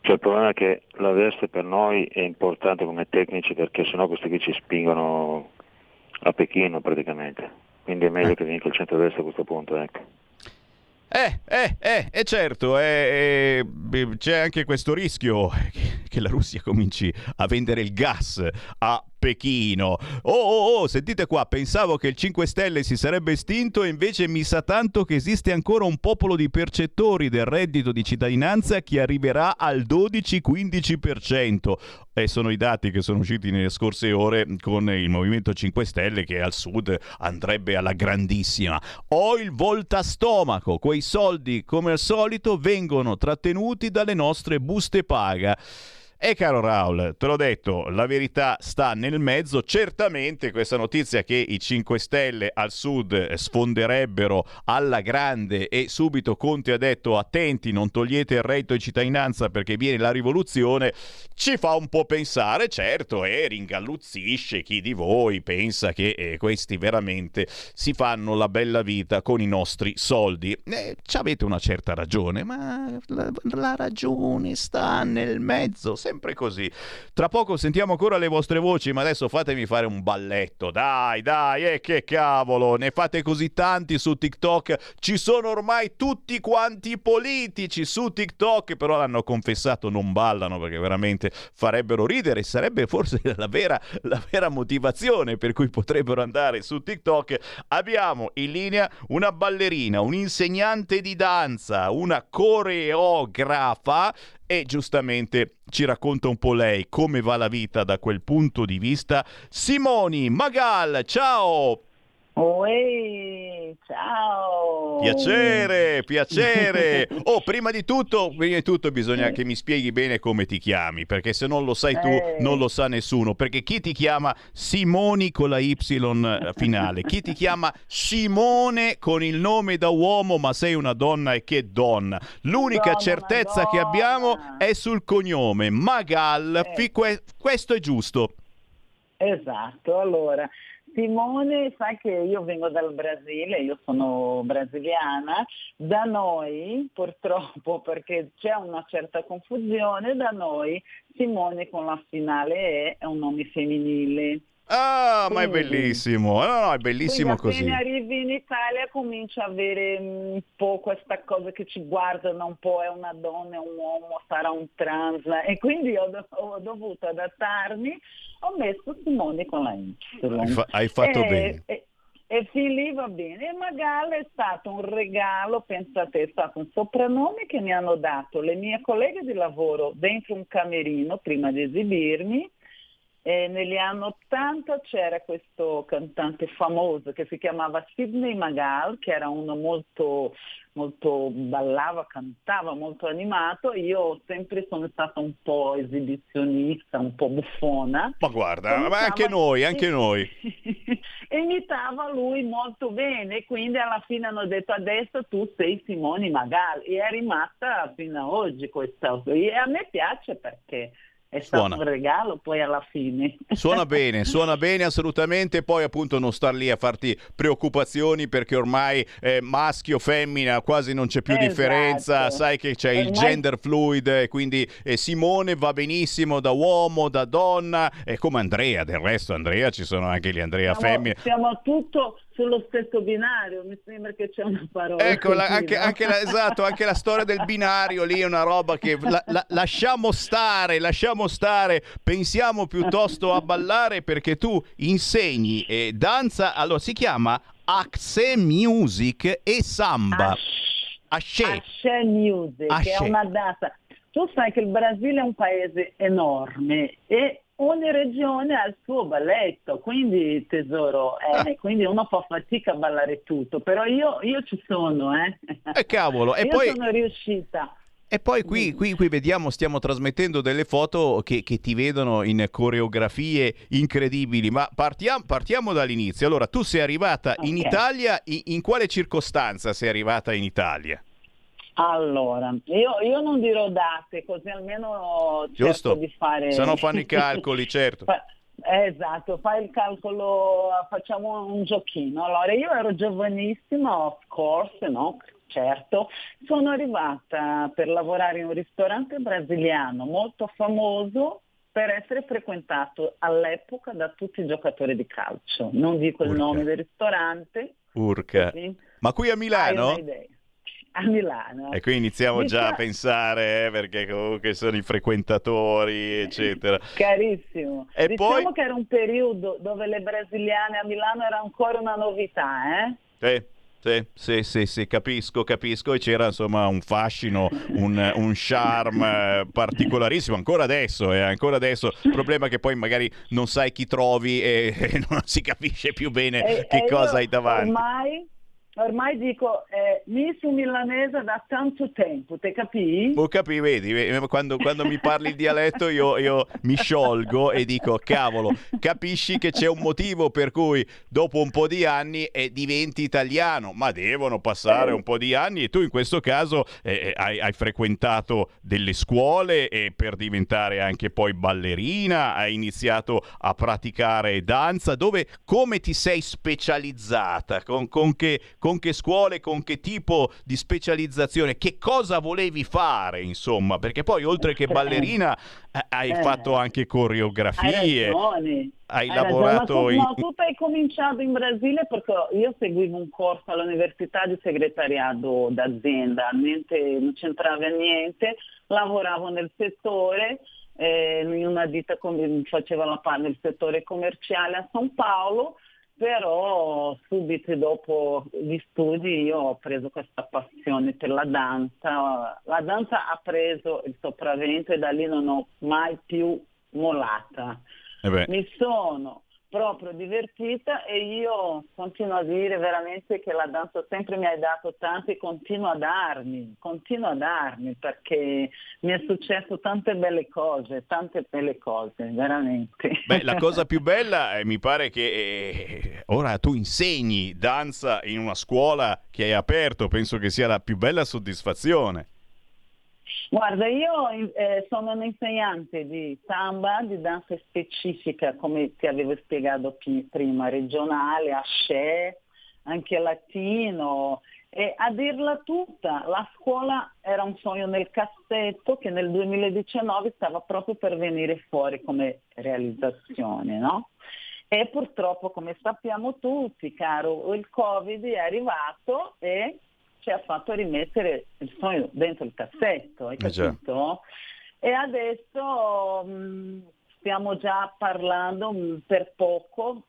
Speaker 6: cioè il problema è che la veste per noi è importante come tecnici perché sennò questi qui ci spingono a Pechino praticamente, quindi è meglio eh. che vinca il centro-destra a questo punto. Ecco.
Speaker 2: Eh, eh, eh, eh certo, eh, eh, c'è anche questo rischio che la Russia cominci a vendere il gas a Pechino. Oh, oh, oh, sentite qua, pensavo che il 5 Stelle si sarebbe estinto e invece mi sa tanto che esiste ancora un popolo di percettori del reddito di cittadinanza che arriverà al 12-15%. E sono i dati che sono usciti nelle scorse ore con il Movimento 5 Stelle che al sud andrebbe alla grandissima. Ho il voltastomaco, quei soldi come al solito vengono trattenuti dalle nostre buste paga. E caro Raul, te l'ho detto, la verità sta nel mezzo. Certamente questa notizia che i 5 Stelle al sud sfonderebbero alla grande e subito Conte ha detto attenti, non togliete il reddito di cittadinanza perché viene la rivoluzione, ci fa un po' pensare, certo, e ringalluzzisce chi di voi pensa che eh, questi veramente si fanno la bella vita con i nostri soldi. Eh, ci avete una certa ragione, ma la, la ragione sta nel mezzo sempre così. Tra poco sentiamo ancora le vostre voci, ma adesso fatemi fare un balletto. Dai, dai, e eh, che cavolo, ne fate così tanti su TikTok. Ci sono ormai tutti quanti politici su TikTok, però l'hanno confessato, non ballano perché veramente farebbero ridere. Sarebbe forse la vera, la vera motivazione per cui potrebbero andare su TikTok. Abbiamo in linea una ballerina, un insegnante di danza, una coreografa e giustamente ci racconta un po' lei come va la vita da quel punto di vista. Simoni Magal, ciao!
Speaker 7: Oi, ciao!
Speaker 2: Piacere, piacere! Oh, prima di tutto, prima di tutto bisogna che mi spieghi bene come ti chiami, perché se non lo sai tu, eh. non lo sa nessuno. Perché chi ti chiama Simoni con la Y finale? Chi ti chiama Simone con il nome da uomo, ma sei una donna e che donna? L'unica donna, certezza che abbiamo è sul cognome. Magal, eh. questo è giusto.
Speaker 7: Esatto, allora Simone sa che io vengo dal Brasile, io sono brasiliana, da noi purtroppo perché c'è una certa confusione, da noi Simone con la finale è un nome femminile.
Speaker 2: Ah, ma è bellissimo, no, no, è bellissimo così.
Speaker 7: Appena arrivi in Italia comincia a avere un po' questa cosa che ci guardano un po', è una donna, è un uomo, sarà un trans e quindi ho, ho dovuto adattarmi, ho messo Simone con la Y.
Speaker 2: Hai, fa- hai fatto
Speaker 7: e,
Speaker 2: bene.
Speaker 7: E, e fin lì va bene. E Magal è stato un regalo, pensate, è stato un soprannome che mi hanno dato le mie colleghe di lavoro dentro un camerino prima di esibirmi E negli anni 80 c'era questo cantante famoso che si chiamava Sidney Magal, che era uno molto, molto ballava, cantava, molto animato. Io sempre sono stata un po' esibizionista, un po' buffona.
Speaker 2: Ma guarda, ma anche noi, anche noi.
Speaker 7: imitava lui molto bene, quindi alla fine hanno detto adesso tu sei Simone Magal e è rimasta fino ad oggi questa. E a me piace perché è stato suona. un regalo poi alla fine.
Speaker 2: Suona bene, suona bene assolutamente, poi appunto non star lì a farti preoccupazioni perché ormai eh, maschio, femmina, quasi non c'è più esatto. differenza, sai che c'è ormai... il gender fluid e quindi eh, Simone va benissimo da uomo, da donna, e come Andrea, del resto Andrea ci sono anche gli Andrea
Speaker 7: siamo,
Speaker 2: femmine.
Speaker 7: Siamo tutto sullo stesso binario, mi sembra che c'è una parola.
Speaker 2: Ecco, la, anche, anche la, esatto, anche la storia del binario lì è una roba che la, la, lasciamo stare, lasciamo stare, pensiamo piuttosto a ballare perché tu insegni eh, danza, allora si chiama Axe Music e Samba.
Speaker 7: Asce. Asce Music, Asce. è una danza. Tu sai che il Brasile è un paese enorme e ogni regione ha il suo balletto, quindi tesoro, eh, ah. quindi uno fa fatica a ballare tutto, però io, io ci sono, eh.
Speaker 2: E eh, cavolo, e
Speaker 7: io
Speaker 2: poi...
Speaker 7: sono riuscita.
Speaker 2: E poi qui, qui, qui, vediamo, stiamo trasmettendo delle foto che, che, ti vedono in coreografie incredibili, ma partiamo, partiamo dall'inizio. Allora, tu sei arrivata okay. in Italia, in, in quale circostanza sei arrivata in Italia?
Speaker 7: Allora, io, io, non dirò date, così almeno
Speaker 2: Giusto.
Speaker 7: di fare...
Speaker 2: Se no fanno i calcoli, certo.
Speaker 7: Esatto, fai il calcolo, facciamo un giochino. Allora, io ero giovanissima, of course, no? Certo, sono arrivata per lavorare in un ristorante brasiliano molto famoso per essere frequentato all'epoca da tutti i giocatori di calcio. Non dico Urca. il nome del ristorante.
Speaker 2: Urca. Così. Ma qui a Milano?
Speaker 7: A Milano.
Speaker 2: E qui iniziamo già a pensare, eh, perché comunque sono i frequentatori, eccetera.
Speaker 7: Carissimo.
Speaker 2: E
Speaker 7: diciamo
Speaker 2: poi...
Speaker 7: che era un periodo dove le brasiliane a Milano era ancora una novità, eh?
Speaker 2: Sì. Sì, sì, sì, sì, capisco, capisco. E c'era insomma un fascino, un, un charme eh, particolarissimo, ancora adesso, eh, ancora adesso. Il problema è che poi magari non sai chi trovi e, e non si capisce più bene e, che e cosa hai davanti.
Speaker 7: Ormai ormai dico eh, mi su milanese da tanto tempo, te capì?
Speaker 2: Lo capì, vedi, quando, quando mi parli il dialetto io, io, mi sciolgo e dico cavolo, capisci che c'è un motivo per cui dopo un po' di anni eh, diventi italiano, ma devono passare un po' di anni e tu in questo caso eh, eh hai, hai, frequentato delle scuole per diventare anche poi ballerina, hai iniziato a praticare danza, dove come ti sei specializzata, con, con che... Con con che scuole, con che tipo di specializzazione, che cosa volevi fare, insomma, perché poi oltre che ballerina eh, hai eh, fatto anche coreografie.
Speaker 7: Hai,
Speaker 2: hai lavorato
Speaker 7: in... No, tu hai cominciato in Brasile perché io seguivo un corso all'università di segretariato d'azienda, niente, non c'entrava niente, lavoravo nel settore eh, in una ditta che faceva la parte del settore commerciale a São Paulo però subito dopo gli studi io ho preso questa passione per la danza, la danza ha preso il sopravvento e da lì non ho mai più mollata.
Speaker 2: Eh
Speaker 7: Mi sono proprio divertita e io continuo a dire veramente che la danza sempre mi ha dato tanto e continua a darmi, continua a darmi perché mi è successo tante belle cose, tante belle cose, veramente.
Speaker 2: Beh, la cosa più bella eh, mi pare che eh, ora tu insegni danza in una scuola che hai aperto, penso che sia la più bella soddisfazione.
Speaker 7: Guarda, io eh, sono un insegnante di samba, di danza specifica, come ti avevo spiegato prima, regionale, asce, anche latino. E a dirla tutta, la scuola era un sogno nel cassetto che nel 2019 stava proprio per venire fuori come realizzazione, no? E purtroppo, come sappiamo tutti, caro, il Covid è arrivato e ci ha fatto rimettere il sogno dentro il cassetto, hai eh capito? Eh e adesso mh, mm, stiamo già parlando mh, mm, per poco,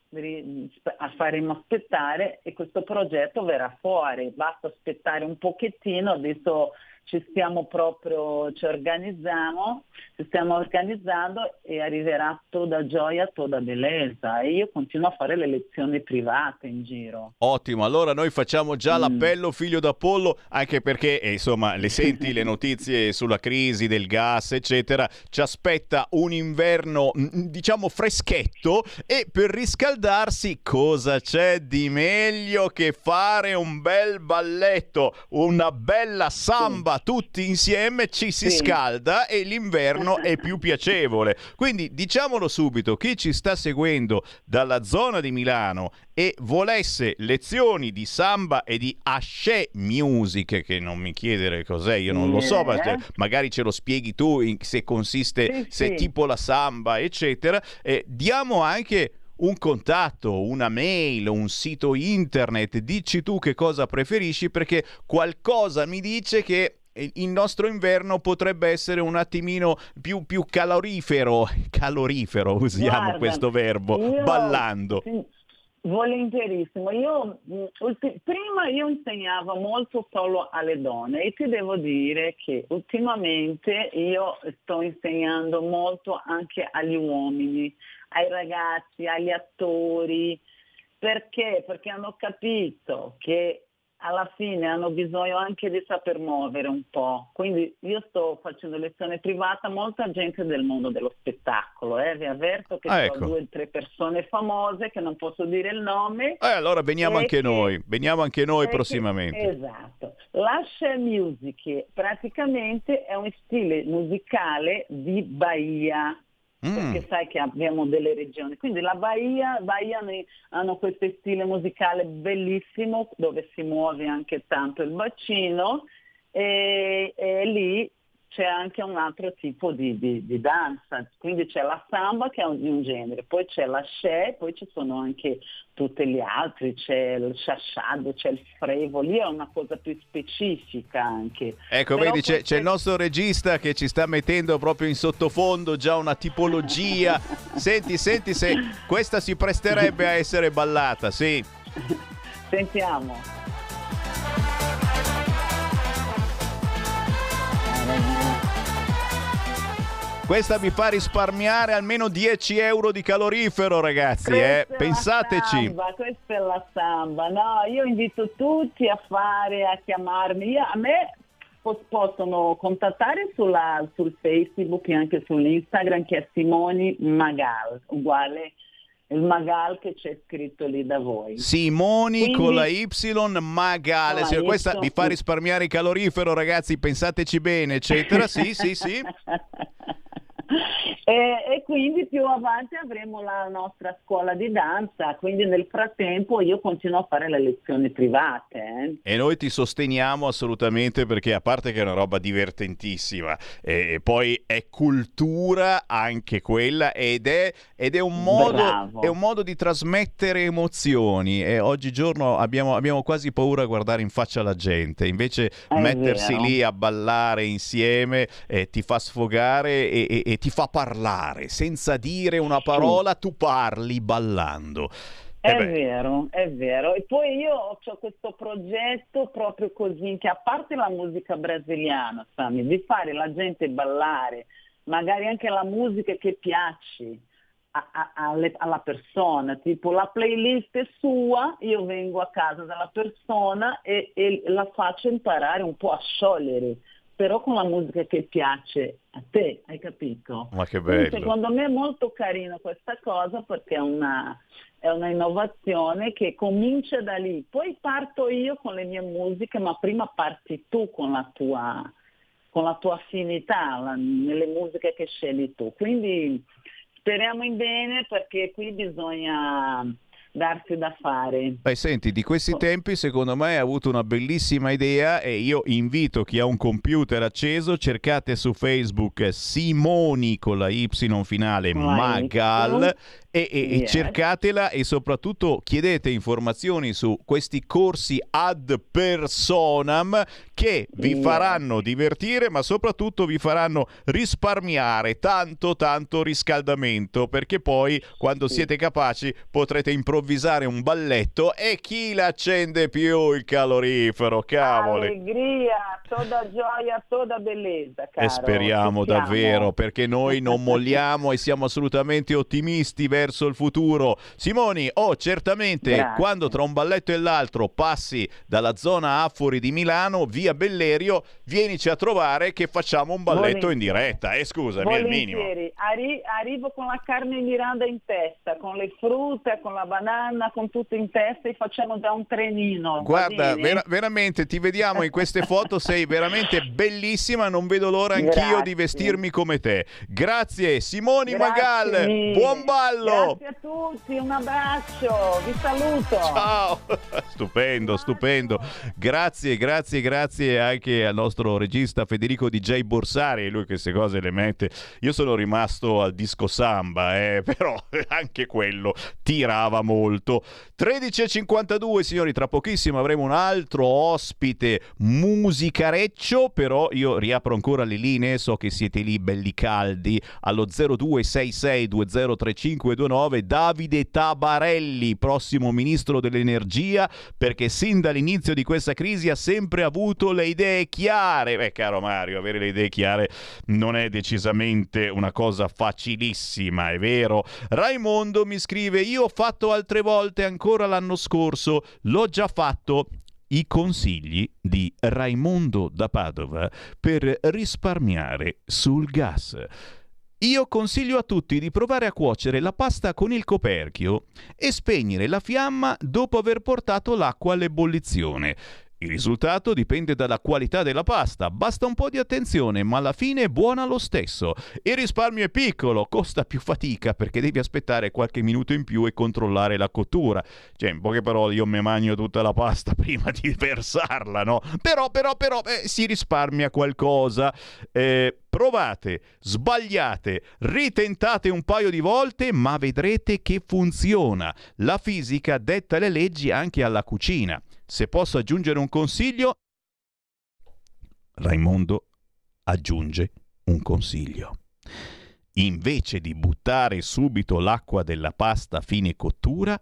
Speaker 7: faremo aspettare e questo progetto verrà fuori, basta aspettare un pochettino, adesso ci stiamo proprio, ci organizziamo, ci stiamo organizzando e arriverà tutta gioia, tutta bellezza e io continuo a fare le lezioni private in giro.
Speaker 2: Ottimo, allora noi facciamo già mm. l'appello figlio d'Apollo anche perché eh, insomma le senti le notizie sulla crisi del gas eccetera, ci aspetta un inverno mm, mm, diciamo freschetto e per riscaldarsi cosa c'è di meglio che fare un bel balletto, una bella samba tutti insieme ci si sì. scalda e l'inverno è più piacevole. Quindi diciamolo subito, chi ci sta seguendo dalla zona di Milano e volesse lezioni di samba e di asce music, che non mi chiedere cos'è, io non lo so, ma magari ce lo spieghi tu se consiste, sì, se sì. tipo la samba, eccetera, eh, diamo anche un contatto, una mail, un sito internet, dici tu che cosa preferisci perché qualcosa mi dice che il nostro inverno potrebbe essere un attimino più, più calorifero, calorifero usiamo Guarda, questo verbo, io, ballando.
Speaker 7: Volentierissimo, io ulti- prima io insegnavo molto solo alle donne e ti devo dire che ultimamente io sto insegnando molto anche agli uomini, ai ragazzi, agli attori, perché? Perché hanno capito che alla fine hanno bisogno anche di saper muovere un po'. Quindi io sto facendo lezione privata molta gente del mondo dello spettacolo. Eh? Vi avverto che ah, ecco. due o tre persone famose che non posso dire il nome.
Speaker 2: Eh, allora veniamo anche che, noi, veniamo anche noi prossimamente.
Speaker 7: Che, esatto. La share music praticamente è un stile musicale di Bahia Mm. perché sai che abbiamo delle regioni. Quindi la Bahia, Bahia hanno questo stile musicale bellissimo dove si muove anche tanto il bacino e, e lì c'è anche un altro tipo di, di, di, danza, quindi c'è la samba che è un, un genere, poi c'è la shè, poi ci sono anche tutti gli altri, c'è il shashado, c'è il frevo, lì è una cosa più specifica anche.
Speaker 2: Ecco, Però vedi, c'è, c'è, il nostro regista che ci sta mettendo proprio in sottofondo già una tipologia. senti, senti se questa si presterebbe a essere ballata, sì.
Speaker 7: Sentiamo.
Speaker 2: Questa mi fa risparmiare almeno 10 euro di calorifero, ragazzi. Eh? Pensateci.
Speaker 7: Samba, questa è la samba. No, io invito tutti a fare, a chiamarmi. Io, a me possono contattare sulla, sul Facebook e anche sull'Instagram che è Simoni Magal, uguale il Magal che c'è scritto lì da voi.
Speaker 2: Simoni Quindi, con la Y Magal, se questa vi fa risparmiare il calorifero, ragazzi, pensateci bene, eccetera. Sì, sì, sì.
Speaker 7: E, e, quindi più avanti avremo la nostra scuola di danza, quindi nel frattempo io continuo a fare le lezioni private.
Speaker 2: Eh. E noi ti sosteniamo assolutamente perché a parte che è una roba divertentissima, e poi è cultura anche quella ed è, ed è, un, modo, è un, modo, di trasmettere emozioni e oggigiorno abbiamo, abbiamo, quasi paura a guardare in faccia la gente, invece è mettersi vero. lì a ballare insieme eh, ti fa sfogare e, e, e ti fa parlare, senza dire una parola tu parli ballando.
Speaker 7: È eh vero, è vero. E poi io ho questo progetto proprio così, che a parte la musica brasiliana, Sami, di fare la gente ballare, magari anche la musica che piace a, a, alle, alla persona, tipo la playlist è sua, io vengo a casa della persona e, e la faccio imparare un po' a sciogliere però con la musica che piace a te, hai capito?
Speaker 2: Ma che bello!
Speaker 7: Quindi, secondo me è molto carino questa cosa perché è una, è una innovazione che comincia da lì. Poi parto io con le mie musiche, ma prima parti tu con la tua, con la tua affinità la, nelle musiche che scegli tu. Quindi speriamo in bene perché qui bisogna darsi da fare.
Speaker 2: Beh, senti, di questi tempi secondo me hai avuto una bellissima idea e io invito chi ha un computer acceso, cercate su Facebook Simoni con la Y finale Magal e, e, yes. e cercatela e soprattutto chiedete informazioni su questi corsi ad personam che vi yes. faranno divertire ma soprattutto vi faranno risparmiare tanto tanto riscaldamento perché poi quando sì. siete capaci potrete improvvisare un balletto e chi l'accende più il calorifero cavoli
Speaker 7: allegria toda gioia toda bellezza caro.
Speaker 2: e speriamo davvero perché noi non molliamo e siamo assolutamente ottimisti verso il futuro. Simoni, oh, certamente Grazie. quando tra un balletto e l'altro passi dalla zona Affori di Milano, via Bellerio, vienici a trovare che facciamo un balletto Volentieri. in diretta. Eh, scusami, è il minimo.
Speaker 7: Arri- arrivo con la carne Miranda in testa, con le frutte, con la banana, con tutto in testa e facciamo già un trenino.
Speaker 2: Guarda, ver- veramente ti vediamo in queste foto, sei veramente bellissima, non vedo l'ora anch'io Grazie. di vestirmi come te. Grazie Simoni Grazie Magal, mille. buon ballo!
Speaker 7: Grazie a tutti, un abbraccio, vi saluto.
Speaker 2: Ciao, stupendo, stupendo. Grazie, grazie, grazie anche al nostro regista Federico DJ Borsari, lui queste cose le mette. Io sono rimasto al disco samba, eh, però anche quello tirava molto. 13.52 signori, tra pochissimo avremo un altro ospite musicareccio, però io riapro ancora le linee, so che siete lì belli caldi, allo 0266203529 Davide Tabarelli, prossimo ministro dell'energia, perché sin dall'inizio di questa crisi ha sempre avuto le idee chiare. Beh, caro Mario, avere le idee chiare non è decisamente una cosa facilissima, è vero. Raimondo mi scrive: Io ho fatto altre volte ancora l'anno scorso, l'ho già fatto i consigli di Raimondo da Padova per risparmiare sul gas. Io consiglio a tutti di provare a cuocere la pasta con il coperchio e spegnere la fiamma dopo aver portato l'acqua all'ebollizione. Il risultato dipende dalla qualità della pasta, basta un po' di attenzione, ma alla fine è buona lo stesso. Il risparmio è piccolo, costa più fatica perché devi aspettare qualche minuto in più e controllare la cottura. Cioè, in poche parole, io mi mangio tutta la pasta prima di versarla, no? Però, però, però, eh, si risparmia qualcosa. Eh, provate, sbagliate, ritentate un paio di volte, ma vedrete che funziona. La fisica detta le leggi anche alla cucina. Se posso aggiungere un consiglio, Raimondo aggiunge un consiglio. Invece di buttare subito l'acqua della pasta a fine cottura,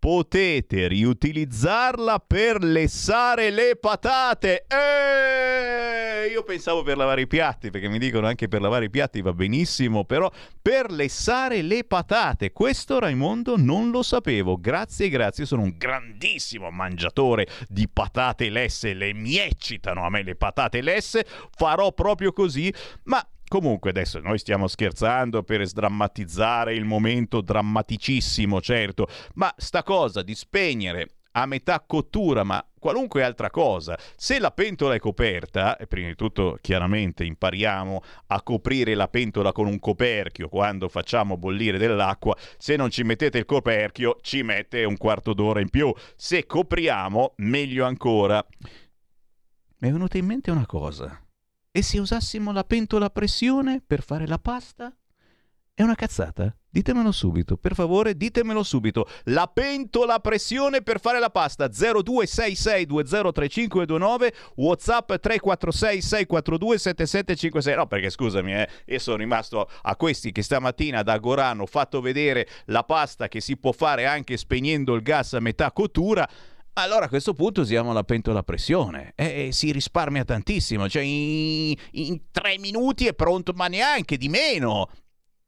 Speaker 2: potete riutilizzarla per lessare le patate. E io pensavo per lavare i piatti, perché mi dicono anche per lavare i piatti va benissimo, però per lessare le patate, questo Raimondo non lo sapevo. Grazie, grazie, sono un grandissimo mangiatore di patate lesse, le mi eccitano a me le patate lesse, farò proprio così, ma Comunque adesso noi stiamo scherzando per sdrammatizzare il momento drammaticissimo, certo, ma sta cosa di spegnere a metà cottura, ma qualunque altra cosa. Se la pentola è coperta, e prima di tutto chiaramente impariamo a coprire la pentola con un coperchio quando facciamo bollire dell'acqua, se non ci mettete il coperchio ci mette un quarto d'ora in più. Se copriamo, meglio ancora. Mi è venuta in mente una cosa. E se usassimo la pentola a pressione per fare la pasta? È una cazzata? Ditemelo subito, per favore, ditemelo subito. La pentola a pressione per fare la pasta 0266203529 WhatsApp 346 642 7756. No, perché scusami, eh, io sono rimasto a questi che stamattina da Goran hanno fatto vedere la pasta che si può fare anche spegnendo il gas a metà cottura. Allora a questo punto usiamo la pentola a pressione e si risparmia tantissimo, cioè in, in, tre minuti è pronto, ma neanche di meno.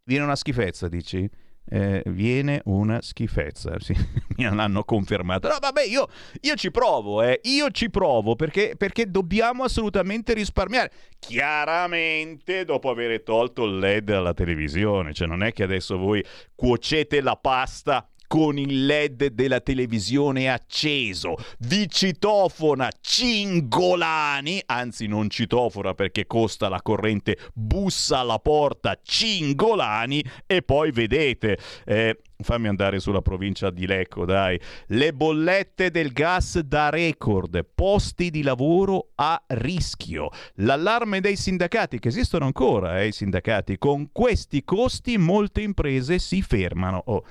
Speaker 2: Viene una schifezza, dici? Eh, viene una schifezza, sì, mi hanno confermato. No, vabbè, io, io ci provo, eh. io ci provo perché, perché dobbiamo assolutamente risparmiare. Chiaramente dopo aver tolto il LED alla televisione, cioè non è che adesso voi cuocete la pasta con il LED della televisione acceso, vi citofona Cingolani, anzi non citofona perché costa la corrente, bussa alla porta Cingolani e poi vedete... Eh, fammi andare sulla provincia di Lecco, dai. Le bollette del gas da record, posti di lavoro a rischio. L'allarme dei sindacati, che esistono ancora, eh, i sindacati, con questi costi molte imprese si fermano. Oh.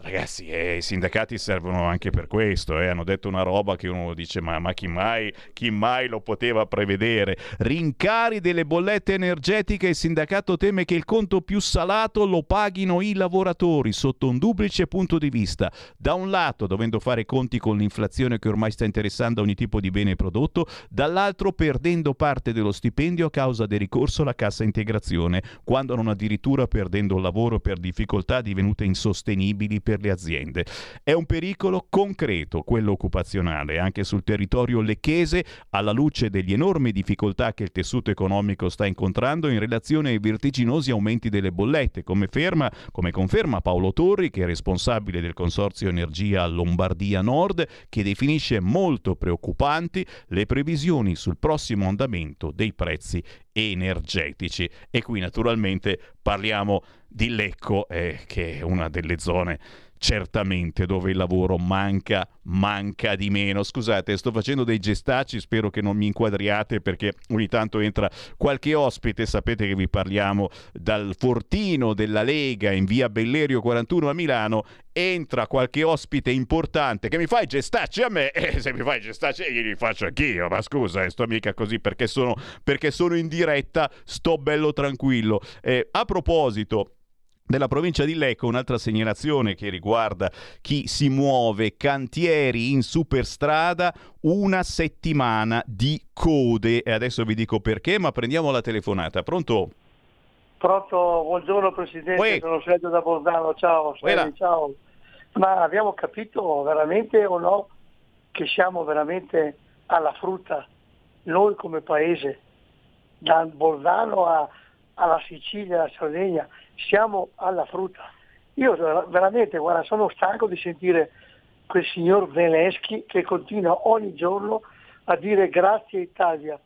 Speaker 2: Ragazzi, eh, i sindacati servono anche per questo, eh. hanno detto una roba che uno dice ma, ma chi, mai, chi, mai, lo poteva prevedere? Rincari delle bollette energetiche, il sindacato teme che il conto più salato lo paghino i lavoratori sotto un duplice punto di vista. Da un lato dovendo fare conti con l'inflazione che ormai sta interessando ogni tipo di bene prodotto, dall'altro perdendo parte dello stipendio a causa del ricorso alla cassa integrazione, quando non addirittura perdendo il lavoro per difficoltà divenute insostenibili per le aziende. È un pericolo concreto, quello occupazionale, anche sul territorio lecchese, alla luce degli enormi difficoltà che il tessuto economico sta incontrando in relazione ai vertiginosi aumenti delle bollette, come, ferma, come conferma Paolo Torri, che è responsabile del Consorzio Energia Lombardia Nord, che definisce molto preoccupanti le previsioni sul prossimo andamento dei prezzi energetici. E qui naturalmente parliamo di Lecco, eh, che è una delle zone certamente dove il lavoro manca, manca di meno. Scusate, sto facendo dei gestacci, spero che non mi inquadriate perché ogni tanto entra qualche ospite, sapete che vi parliamo dal fortino della Lega in via Bellerio 41 a Milano, entra qualche ospite importante che mi fa i gestacci a me e se mi fai i gestacci io li faccio anch'io, ma scusa, eh, sto mica così perché sono, perché sono in diretta, sto bello tranquillo. Eh, a proposito, della provincia di Lecco un'altra segnalazione che riguarda chi si muove, cantieri in superstrada, una settimana di code e adesso vi dico perché, ma prendiamo la telefonata. Pronto?
Speaker 8: Pronto, buongiorno Presidente, Uè. sono Sergio da Bordano, ciao, Sergio, ciao. Ma abbiamo capito veramente o no che siamo veramente alla frutta, noi come paese, da Bordano a, alla Sicilia, alla Sardegna, siamo alla frutta. Io veramente, guarda, sono stanco di sentire quel signor Zelensky che continua ogni giorno a dire grazie Italia.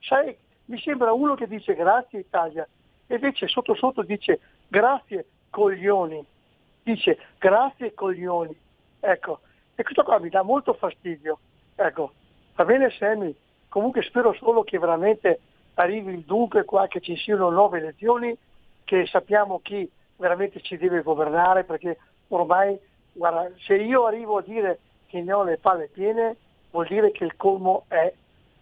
Speaker 8: Sai, mi sembra uno che dice grazie Italia e invece sotto sotto dice grazie coglioni. Dice grazie coglioni. Ecco, e questo qua mi dà molto fastidio. Ecco, va bene Sammy? Comunque spero solo che veramente arrivi il dunque qua, che ci siano nuove elezioni che sappiamo chi veramente ci deve governare, perché ormai, guarda, se io arrivo a dire che ne ho le palle piene, vuol dire che il colmo è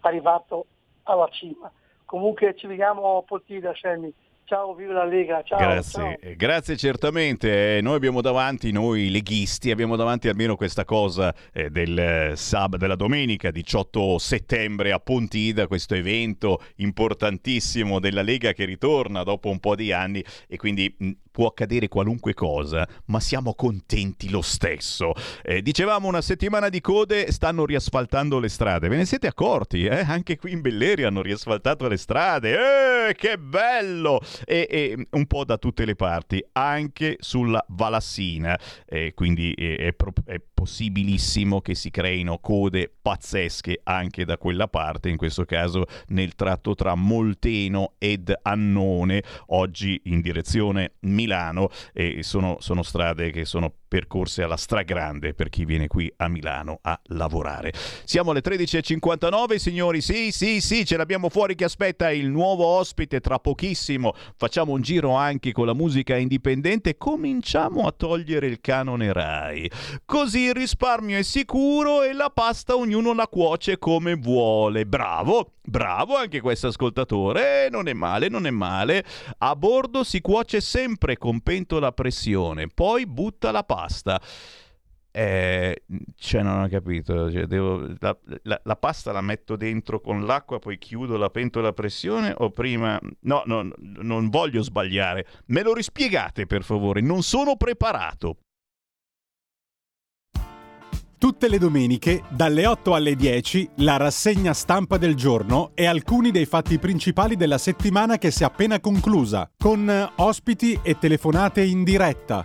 Speaker 8: arrivato alla cima. Comunque ci vediamo a Pontida, Sammy. Ciao, viva la Lega. Ciao,
Speaker 2: grazie,
Speaker 8: ciao.
Speaker 2: Eh, grazie certamente. Eh, noi abbiamo davanti, noi leghisti, abbiamo davanti almeno questa cosa eh, del eh, sab della domenica 18 settembre a Pontida, questo evento importantissimo della Lega che ritorna dopo un po' di anni e quindi mh, può accadere qualunque cosa, ma siamo contenti lo stesso. Eh, dicevamo una settimana di code, stanno riasfaltando le strade. Ve ne siete accorti? Eh? Anche qui in Belleri hanno riasfaltato le strade. Eh, che bello! E, e, un po' da tutte le parti, anche sulla Valassina. Eh, quindi è, pro- è possibilissimo che si creino code pazzesche anche da quella parte, in questo caso nel tratto tra Molteno ed Annone, oggi in direzione Milano Milano e sono, sono strade che sono percorse alla stragrande per chi viene qui a Milano a lavorare. Siamo alle 13.59, signori. Sì, sì, sì, ce l'abbiamo fuori che aspetta il nuovo ospite tra pochissimo. Facciamo un giro anche con la musica indipendente. Cominciamo a togliere il canone Rai. Così il risparmio è sicuro e la pasta ognuno la cuoce come vuole. Bravo, bravo anche questo ascoltatore. Eh, non è male, non è male. A bordo si cuoce sempre con pentola a pressione, poi butta la pasta pasta. Eh, cioè non ho capito, cioè, devo, la, la, la, pasta la metto dentro con l'acqua, poi chiudo la pentola a pressione o prima... No, no, non voglio sbagliare. Me lo rispiegate per favore, non sono preparato.
Speaker 9: Tutte le domeniche, dalle 8 alle 10, la rassegna stampa del giorno e alcuni dei fatti principali della settimana che si è appena conclusa, con ospiti e telefonate in diretta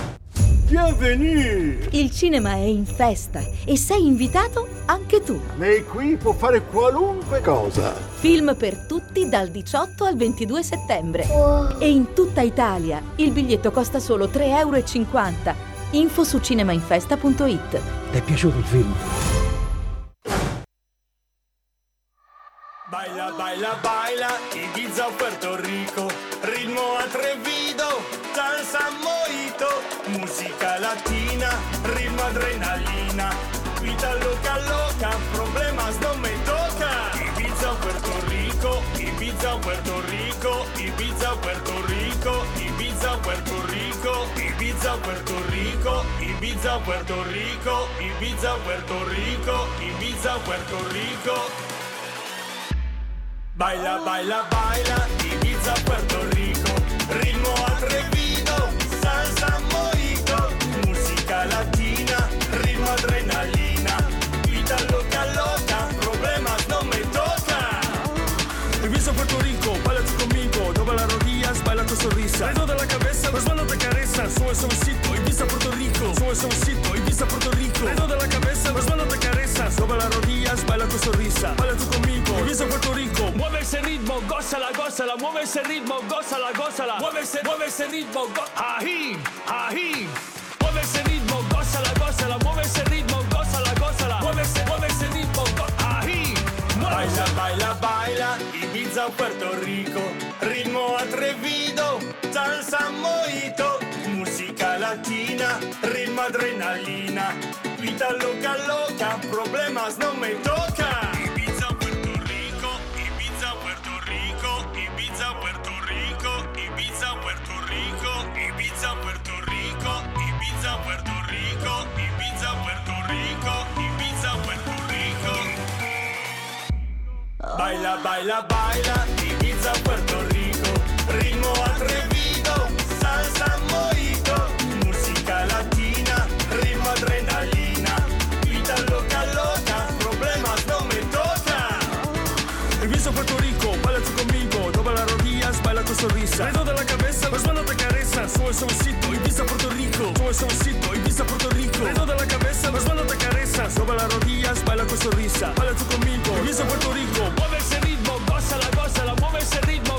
Speaker 10: Bienvenue!
Speaker 11: Il cinema è in festa e sei invitato anche tu.
Speaker 10: Lei qui può fare qualunque cosa.
Speaker 11: Film per tutti dal 18 al 22 settembre. Wow. E in tutta Italia il biglietto costa solo 3,50 euro. Info su cinemainfesta.it.
Speaker 12: Ti è piaciuto il film?
Speaker 13: Baila, baila, baila, Ibiza o Puerto Rico, ritmo atrevido, musica latina, ritmo adrenalina, vida loca loca, problemas no me toca. Ibiza Puerto Rico, Ibiza Puerto Rico, Ibiza Puerto Rico, Ibiza Puerto Rico, Ibiza Puerto Rico, Ibiza Puerto Rico, Ibiza Puerto Rico, Ibiza Puerto Rico. Baila, baila, baila, Ibiza, Puerto Rico, ritmo atrevido,
Speaker 14: sube suavecito, Ibiza, Puerto Rico, sube suavecito, Ibiza, Puerto Rico, redo de la cabeza, las manos te carezan, dobla las rodillas, baila tu sonrisa, baila tú conmigo, Ibiza, Puerto Rico,
Speaker 13: Mueve ese ritmo, gózala, gózala, mueve ese ritmo, gózala, gózala, mueve ese, mueve ese ritmo, go ají, mueve ese ritmo, gózala, gózala, mueve ese ritmo, gózala, gózala, mueve ese, mueve ese ritmo, ají, baila, baila, baila, Ibiza, Puerto Rico, ritmo atrevido, salsa mojito, ritmo adrenalina, vida loca, loca, problemas no me toca. Ibiza, Puerto Rico, Ibiza, Puerto Rico, Ibiza, Puerto Rico, Ibiza, Puerto Rico, Ibiza, Puerto Rico, Ibiza, Puerto Rico, Ibiza, Puerto Rico, Ibiza, Puerto Rico. Baila, baila, baila, Ibiza, Puerto Rico, ritmo atrevido,
Speaker 14: redo de la cabeza, las manos te carezan, sube suavecito, Ibiza, Puerto Rico, sube suavecito, Ibiza, Puerto Rico, redo de la cabeza, las manos te carezan, dobla las rodillas, baila tu sonrisa, baila tú conmigo, Ibiza, Puerto Rico,
Speaker 13: Mueve ese ritmo, gózala, gózala, mueve ese ritmo,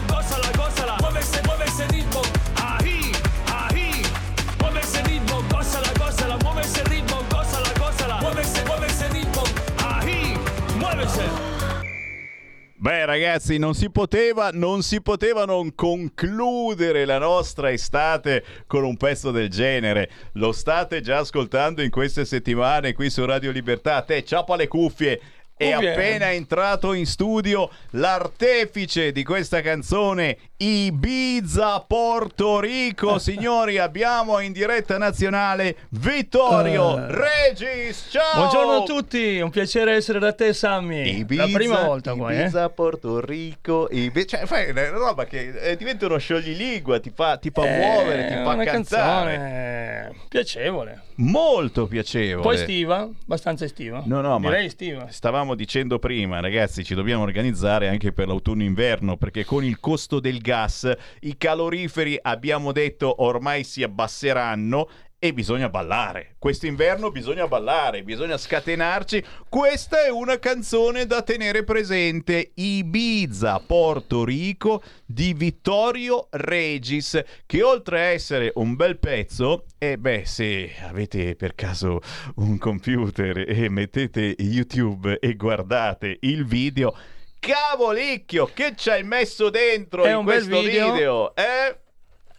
Speaker 2: Beh ragazzi, non si poteva, non si poteva non concludere la nostra estate con un pezzo del genere. Lo state già ascoltando in queste settimane qui su Radio Libertà. Te, ciappa le cuffie. È appena entrato in studio l'artefice di questa canzone, Ibiza Porto Rico. Signori, abbiamo in diretta nazionale Vittorio
Speaker 15: Eh.
Speaker 2: Regis. Ciao!
Speaker 15: Buongiorno a tutti, un piacere essere da te Sammy.
Speaker 2: Ibiza,
Speaker 15: La prima volta qua, eh.
Speaker 2: Ibiza, Porto Rico, Ibi- cioè fai una roba che eh, diventa uno scioglilingua, ti fa, ti fa
Speaker 15: Eh,
Speaker 2: muovere, ti fa
Speaker 15: una
Speaker 2: cantare.
Speaker 15: canzone piacevole.
Speaker 2: Molto piacevole.
Speaker 15: Poi estiva, abbastanza estiva.
Speaker 2: No, no,
Speaker 15: Direi
Speaker 2: ma
Speaker 15: estiva.
Speaker 2: stavamo dicendo prima, ragazzi, ci dobbiamo organizzare anche per l'autunno-inverno perché con il costo del gas i caloriferi abbiamo detto ormai si abbasseranno e bisogna ballare. Quest'inverno bisogna ballare, bisogna scatenarci. Questa è una canzone da tenere presente. Ibiza, Porto Rico di Vittorio Regis, che oltre a essere un bel pezzo, e beh, se avete per caso un computer e mettete YouTube e guardate il video, Cavolicchio, che ci hai messo dentro
Speaker 15: È
Speaker 2: in
Speaker 15: un bel
Speaker 2: questo
Speaker 15: video.
Speaker 2: video? Eh?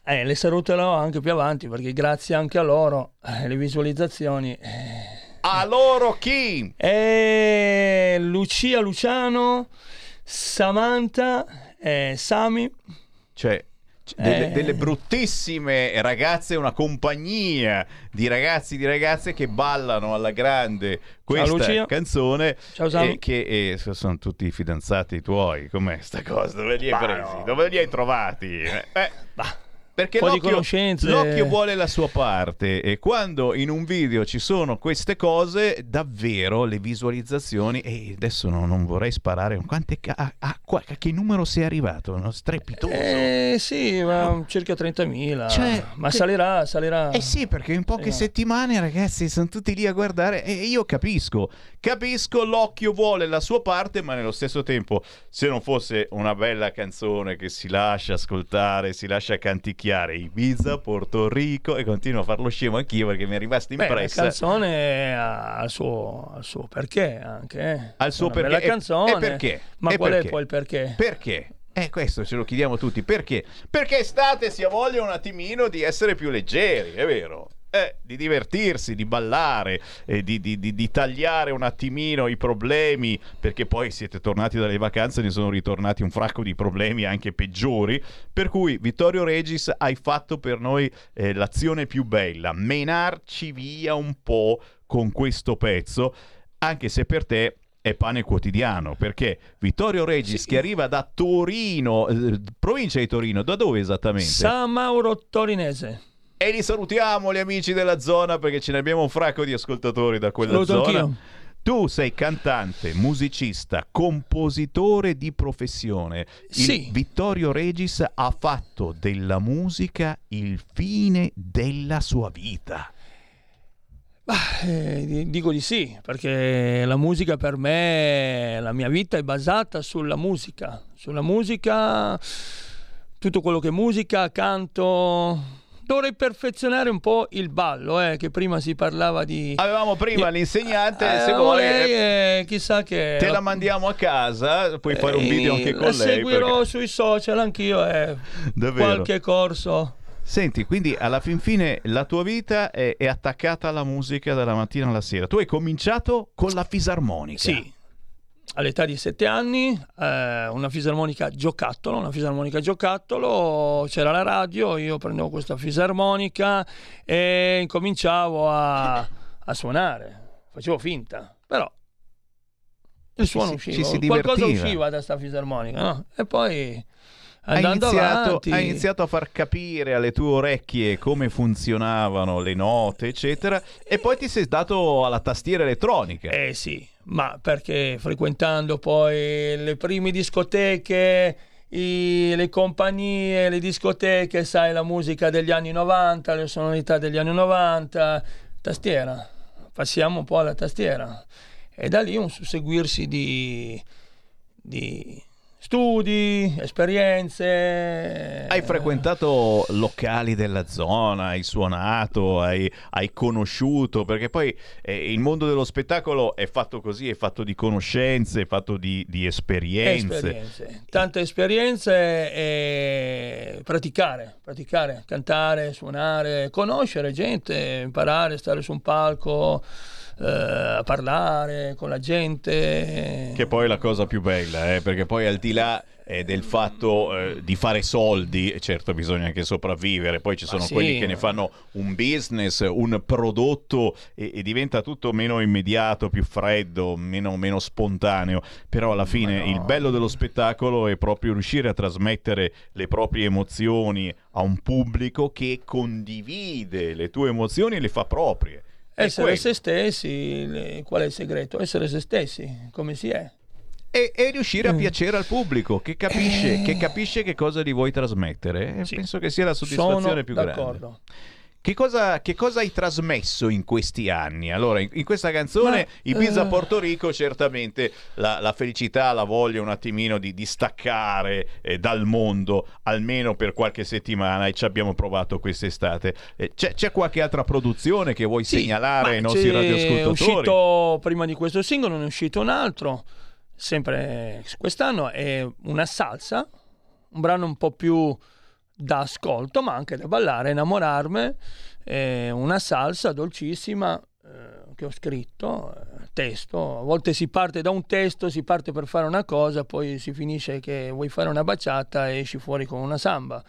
Speaker 15: Eh, le saluterò anche più avanti perché grazie anche a loro, eh, le visualizzazioni. eh,
Speaker 2: A loro chi?
Speaker 15: eh, Lucia Luciano, Samantha, eh, Sami.
Speaker 2: Cioè, delle,
Speaker 15: Eh.
Speaker 2: delle bruttissime ragazze, una compagnia di ragazzi e di ragazze che ballano alla grande questa
Speaker 15: Lucia.
Speaker 2: canzone
Speaker 15: Ciao, Sami.
Speaker 2: e che eh, sono tutti fidanzati tuoi. Com'è sta cosa? Dove li hai
Speaker 15: Bah,
Speaker 2: presi?
Speaker 15: no.
Speaker 2: Dove li hai trovati? Eh, eh, perché l'occhio,
Speaker 15: conoscenze.
Speaker 2: l'occhio vuole la sua parte e quando in un video ci sono queste cose, davvero le visualizzazioni, e adesso no- non vorrei sparare, quante a, a- a che numero sei arrivato? No? Strepitoso.
Speaker 15: Eh sì, ma circa 30.000.
Speaker 2: Cioè,
Speaker 15: ma
Speaker 2: che-
Speaker 15: salirà, salirà.
Speaker 2: Eh sì, perché in poche
Speaker 15: Eh.
Speaker 2: settimane, ragazzi, sono tutti lì a guardare e io capisco, capisco, l'occhio vuole la sua parte, ma nello stesso tempo, se non fosse una bella canzone che si lascia ascoltare, si lascia canticchiare Ibiza, Porto Rico e continuo a farlo scemo anch'io perché mi è rimasta
Speaker 15: Beh, la
Speaker 2: impressa.
Speaker 15: canzone ha il suo, suo perché anche. eh.
Speaker 2: Al suo perché. E-
Speaker 15: canzone.
Speaker 2: e perché?
Speaker 15: Ma
Speaker 2: E
Speaker 15: qual
Speaker 2: perché?
Speaker 15: è poi il perché?
Speaker 2: Perché? Eh, questo ce lo chiediamo tutti. Perché? Perché estate si ha voglia un attimino di essere più leggeri, è vero? Eh, di divertirsi, di ballare, eh, di, di- di- di tagliare un attimino i problemi, perché poi siete tornati dalle vacanze e ne sono ritornati un fracco di problemi anche peggiori. Per cui, Vittorio Regis, hai fatto per noi eh, l'azione più bella, menarci via un po' con questo pezzo, anche se per te è pane quotidiano perché Vittorio Regis che arriva da Torino, eh, provincia di Torino, da dove esattamente?
Speaker 15: San Mauro Torinese.
Speaker 2: E li salutiamo gli amici della zona perché ce ne abbiamo un fracco di ascoltatori da quella
Speaker 15: Saluto
Speaker 2: zona.
Speaker 15: anch'io.
Speaker 2: Tu sei cantante, musicista, compositore di professione. Il
Speaker 15: Sì.
Speaker 2: Vittorio Regis ha fatto della musica il fine della sua vita.
Speaker 15: Eh, di- dico di sì, perché la musica per me, la mia vita è basata sulla musica. Sulla musica, tutto quello che è musica, canto. Dovrei perfezionare un po' il ballo, eh, che prima si parlava di...
Speaker 2: Avevamo prima l'insegnante,
Speaker 15: Eh,
Speaker 2: se vuole
Speaker 15: lei, eh, chissà che...
Speaker 2: te la mandiamo a casa, puoi fare un video anche con
Speaker 15: la
Speaker 2: lei.
Speaker 15: seguirò
Speaker 2: perché-
Speaker 15: sui social anch'io, eh,
Speaker 2: Davvero?
Speaker 15: qualche corso.
Speaker 2: Senti, quindi alla fin fine la tua vita è, è attaccata alla musica dalla mattina alla sera. Tu hai cominciato con la fisarmonica.
Speaker 15: Sì, all'età di sette anni, eh, una fisarmonica giocattolo, una fisarmonica giocattolo, c'era la radio, io prendevo questa fisarmonica e incominciavo a, a suonare, facevo finta, però il
Speaker 2: Ci
Speaker 15: suono
Speaker 2: si-
Speaker 15: usciva,
Speaker 2: ci
Speaker 15: qualcosa usciva da sta fisarmonica, no? E poi
Speaker 2: Hai iniziato,
Speaker 15: avanti...
Speaker 2: hai iniziato a far capire alle tue orecchie come funzionavano le note, eccetera, e poi ti sei dato alla tastiera elettronica.
Speaker 15: Eh sì, ma perché frequentando poi le prime discoteche, i- le compagnie, le discoteche, sai, la musica degli anni 90, le sonorità degli anni 90, tastiera, passiamo un po' alla tastiera. E da lì un susseguirsi di, di studi, esperienze.
Speaker 2: Hai frequentato locali della zona, hai suonato, hai, hai conosciuto, perché poi eh, il mondo dello spettacolo è fatto così, è fatto di conoscenze, è fatto di, di esperienze.
Speaker 15: Esperienze, tante esperienze e praticare, praticare, cantare, suonare, conoscere gente, imparare, stare su un palco, eh, parlare con la gente.
Speaker 2: Che poi è la cosa più bella, eh, perché poi al di là eh, del fatto eh, di fare soldi, certo bisogna anche sopravvivere, poi ci sono
Speaker 15: sì.
Speaker 2: quelli che ne fanno un business, un prodotto e, e diventa tutto meno immediato, più freddo, meno, meno spontaneo, però alla fine il bello dello spettacolo è proprio riuscire a trasmettere le proprie emozioni a un pubblico che condivide le tue emozioni e le fa proprie.
Speaker 15: Essere
Speaker 2: quello.
Speaker 15: se stessi, qual è il segreto? Essere se stessi, come si è.
Speaker 2: E, e riuscire
Speaker 15: Mm.
Speaker 2: a piacere al pubblico che capisce,
Speaker 15: Eh.
Speaker 2: che capisce che cosa gli vuoi trasmettere. E Penso che sia la soddisfazione
Speaker 15: Sono
Speaker 2: più
Speaker 15: d'accordo.
Speaker 2: grande. Che cosa, che cosa hai trasmesso in questi anni? Allora, in, in questa canzone,
Speaker 15: Ma,
Speaker 2: Ibiza
Speaker 15: eh.
Speaker 2: Porto Rico, certamente la, la felicità, la voglia un attimino di, di staccare eh, dal mondo, almeno per qualche settimana, e ci abbiamo provato quest'estate. Eh, c'è, c'è qualche altra produzione che vuoi segnalare ai nostri radioascoltatori?
Speaker 15: È uscito prima di questo singolo, ne è uscito un altro, sempre quest'anno, è una salsa, un brano un po' più da ascolto, ma anche da ballare, innamorarmi, è una salsa dolcissima eh, che ho scritto, eh, testo, a volte si parte da un testo, si parte per fare una cosa, poi si finisce che vuoi fare una baciata e esci fuori con una samba.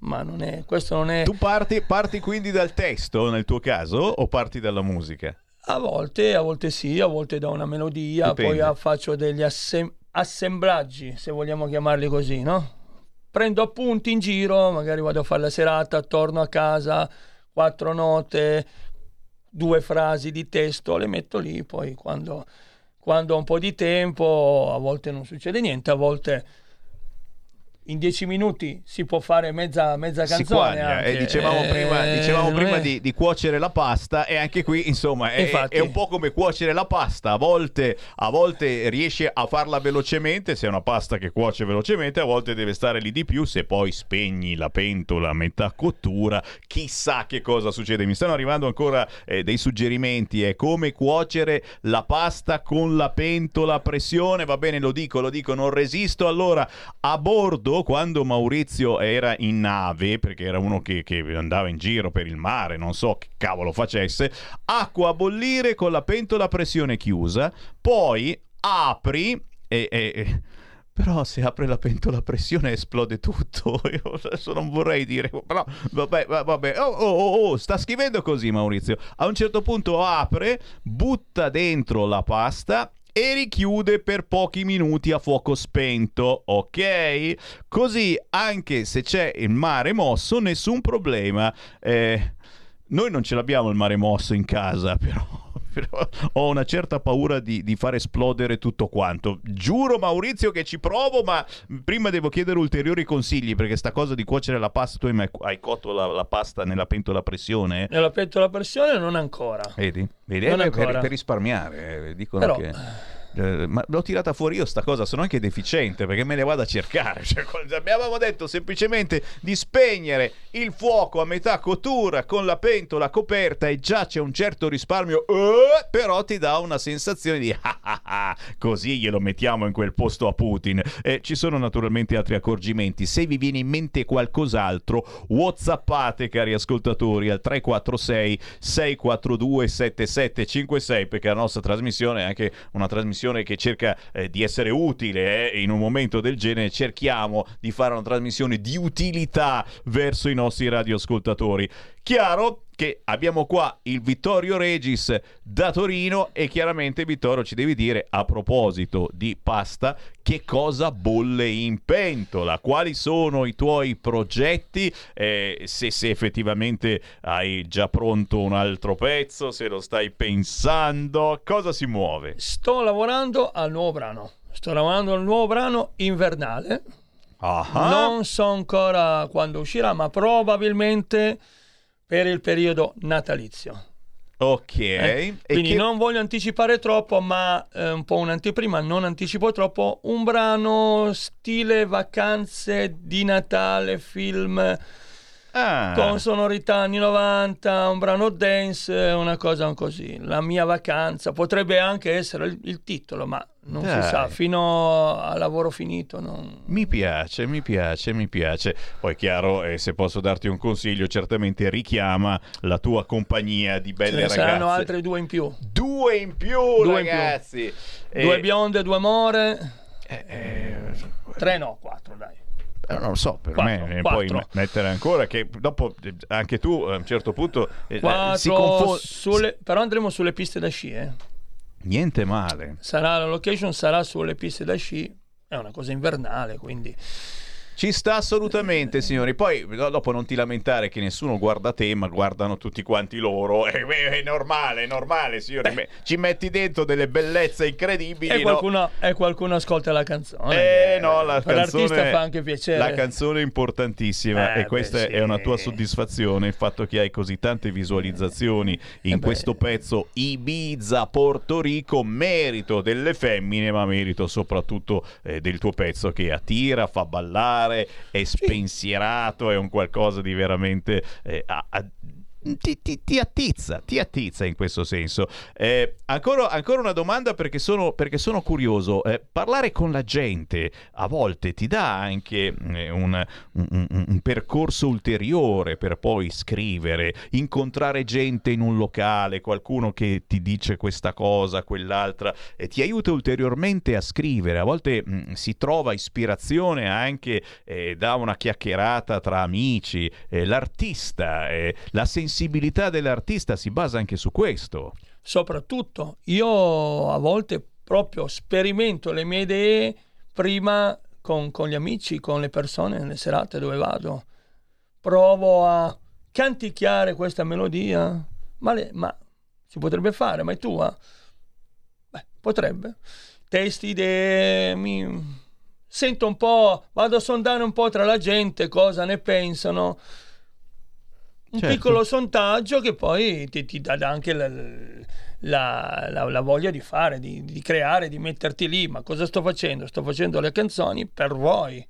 Speaker 15: Ma non è, questo non è...
Speaker 2: Tu parti, parti quindi dal testo nel tuo caso o parti dalla musica?
Speaker 15: A volte, a volte sì, a volte da una melodia,
Speaker 2: Dipende.
Speaker 15: poi faccio degli assem- assemblaggi, se vogliamo chiamarli così, no? Prendo appunti in giro, magari vado a fare la serata, torno a casa, quattro note, due frasi di testo, le metto lì, poi quando, quando ho un po' di tempo, a volte non succede niente, a volte in dieci minuti si può fare mezza, mezza canzone. anche.
Speaker 2: E dicevamo
Speaker 15: Eh,
Speaker 2: prima, dicevamo
Speaker 15: non
Speaker 2: prima di, di cuocere la pasta e anche qui insomma è, è un po' come cuocere la pasta a volte, a volte riesce a farla velocemente se è una pasta che cuoce velocemente a volte deve stare lì di più se poi spegni la pentola a metà cottura chissà che cosa succede mi stanno arrivando ancora eh, dei suggerimenti è come cuocere la pasta con la pentola a pressione va bene lo dico lo dico non resisto allora a bordo quando Maurizio era in nave perché era uno che, che andava in giro per il mare non so che cavolo facesse acqua a bollire con la pentola a pressione chiusa poi apri e, e- però se apre la pentola a pressione esplode tutto. Io adesso non vorrei dire, però vabbè, va- vabbè. Oh, oh, oh, oh, sta scrivendo così Maurizio. A un certo punto apre, butta dentro la pasta e richiude per pochi minuti a fuoco spento, ok? Così anche se c'è il mare mosso, nessun problema. Eh, noi non ce l'abbiamo il mare mosso in casa, però. Ho una certa paura di, di far esplodere tutto quanto. Giuro, Maurizio, che ci provo, ma prima devo chiedere ulteriori consigli perché sta cosa di cuocere la pasta. Tu hai, hai cotto la, la pasta nella pentola a pressione?
Speaker 15: Nella pentola a pressione non ancora.
Speaker 2: Vedi? Vedi?
Speaker 15: Non
Speaker 2: Eh, per,
Speaker 15: ancora.
Speaker 2: per risparmiare, eh, dicono
Speaker 15: Però-
Speaker 2: che. Eh, ma l'ho tirata fuori io sta cosa, sono anche deficiente perché me ne vado a cercare. Cioè, abbiamo detto semplicemente di spegnere il fuoco a metà cottura con la pentola coperta e già c'è un certo risparmio, eh, però ti dà una sensazione di ah, ah, ah, così glielo mettiamo in quel posto a Putin. E ci sono naturalmente altri accorgimenti. Se vi viene in mente qualcos'altro, whatsappate cari ascoltatori al 346 642 7756 perché la nostra trasmissione è anche una trasmissione che cerca eh, di essere utile eh, in un momento del genere cerchiamo di fare una trasmissione di utilità verso i nostri radioascoltatori chiaro che abbiamo qua il Vittorio Regis da Torino e chiaramente Vittorio ci devi dire a proposito di pasta che cosa bolle in pentola, quali sono i tuoi progetti, eh, se, se effettivamente hai già pronto un altro pezzo, se lo stai pensando, cosa si muove?
Speaker 15: Sto lavorando al nuovo brano. Sto lavorando al nuovo brano invernale.
Speaker 2: Ah.
Speaker 15: Non so ancora quando uscirà, ma probabilmente per il periodo natalizio.
Speaker 2: Ok,
Speaker 15: Eh, Quindi
Speaker 2: che-
Speaker 15: non voglio anticipare troppo, ma eh, un po' un'anteprima, non anticipo troppo. Un brano stile vacanze di Natale, film
Speaker 2: Ah.
Speaker 15: con sonorità anni 90, un brano dance, una cosa così. La mia vacanza potrebbe anche essere il, il titolo, ma non
Speaker 2: Dai.
Speaker 15: si sa, fino al lavoro finito. non-
Speaker 2: Mi piace, mi piace, mi piace. Poi chiaro, eh, se posso darti un consiglio, certamente richiama la tua compagnia di
Speaker 15: Ce
Speaker 2: belle
Speaker 15: ne
Speaker 2: ragazze.
Speaker 15: saranno altre due in più.
Speaker 2: Due in più,
Speaker 15: Due in più.
Speaker 2: ragazzi. Eh,
Speaker 15: Due bionde, due more.
Speaker 2: eh,
Speaker 15: Tre no, quattro dai.
Speaker 2: Eh, non lo so, per
Speaker 15: Quattro,
Speaker 2: me eh,
Speaker 15: quattro.
Speaker 2: puoi me- mettere ancora che dopo eh, anche tu a un certo punto eh,
Speaker 15: Quattro
Speaker 2: si confonde.
Speaker 15: sulle- però andremo sulle piste da sci, eh.
Speaker 2: Niente male.
Speaker 15: Sarà la location sarà sulle piste da sci, è una cosa invernale, quindi
Speaker 2: Ci sta assolutamente, signori. Poi no, dopo non ti lamentare che nessuno guarda te, ma guardano tutti quanti loro. Eh, beh, è normale, è normale, signori. Me- Ci metti dentro delle bellezze incredibili.
Speaker 15: E
Speaker 2: no?
Speaker 15: qualcuno, e qualcuno ascolta la canzone.
Speaker 2: Eh no, la
Speaker 15: Per l'artista
Speaker 2: canzone
Speaker 15: fa anche piacere.
Speaker 2: La canzone è importantissima
Speaker 15: Eh,
Speaker 2: e questa
Speaker 15: beh, sì.
Speaker 2: è una tua soddisfazione, il fatto che hai così tante visualizzazioni
Speaker 15: Eh
Speaker 2: in questo pezzo Ibiza Porto Rico, merito delle femmine, ma merito soprattutto eh, del tuo pezzo che attira, fa ballare, è spensierato, è un qualcosa di veramente eh, a- a- ti, ti- ti attizza, ti attizza in questo senso. Eh, ancora, ancora una domanda perché sono, perché sono curioso. Eh, parlare con la gente a volte ti dà anche eh, un, un- un- percorso ulteriore per poi scrivere, incontrare gente in un locale, qualcuno che ti dice questa cosa, quell'altra, e ti aiuta ulteriormente a scrivere. A volte mh, si trova ispirazione anche eh, da una chiacchierata tra amici. Eh, l'artista, eh, la sensibilità dell'artista si basa anche su questo.
Speaker 15: Soprattutto, io a volte proprio sperimento le mie idee prima con, con gli amici, con le persone nelle serate dove vado. Provo a canticchiare questa melodia. Ma, le- ma si potrebbe fare, ma è tua? Beh, potrebbe. Testi, idee, mi... Sento un po', vado a sondare un po' tra la gente cosa ne pensano. Un
Speaker 2: Certo.
Speaker 15: piccolo sondaggio che poi ti, ti dà anche la, la- la- la voglia di fare, di, di creare, di metterti lì. Ma cosa sto facendo? Sto facendo le canzoni per voi,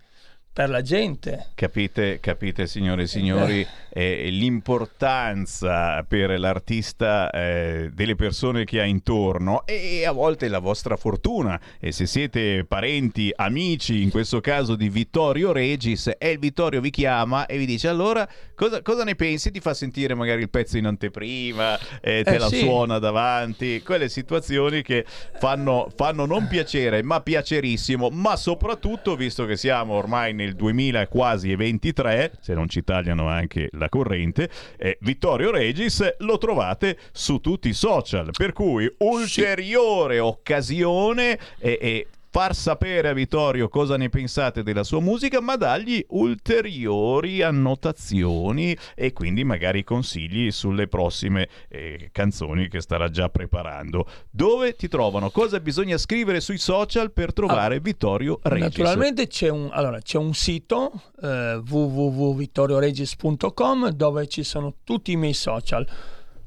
Speaker 15: per la gente.
Speaker 2: Capite, capite signore e signori, eh, l'importanza per l'artista eh, delle persone che ha intorno e a volte la vostra fortuna. E se siete parenti, amici, in questo caso di Vittorio Regis, e il Vittorio vi chiama e vi dice allora cosa, cosa ne pensi? Ti fa sentire magari il pezzo in anteprima, eh, te
Speaker 15: Eh,
Speaker 2: la
Speaker 15: sì.
Speaker 2: suona davanti, quelle situazioni che fanno, fanno non piacere ma piacerissimo, ma soprattutto visto che siamo ormai nel 2000 quasi e 23, se non ci tagliano anche la corrente, eh, Vittorio Regis lo trovate su tutti i social, per cui ulteriore occasione e, e far sapere a Vittorio cosa ne pensate della sua musica, ma dargli ulteriori annotazioni e quindi magari consigli sulle prossime eh, canzoni che starà già preparando. Dove ti trovano? Cosa bisogna scrivere sui social per trovare Vittorio Regis?
Speaker 15: Naturalmente c'è un, allora, c'è un sito eh, www.vittorioregis.com dove ci sono tutti i miei social.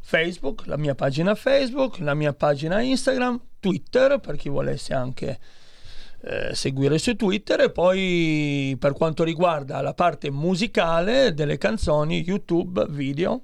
Speaker 15: Facebook, la mia pagina Facebook, la mia pagina Instagram, Twitter per chi volesse anche eh, seguire su Twitter e poi per quanto riguarda la parte musicale delle canzoni, YouTube, video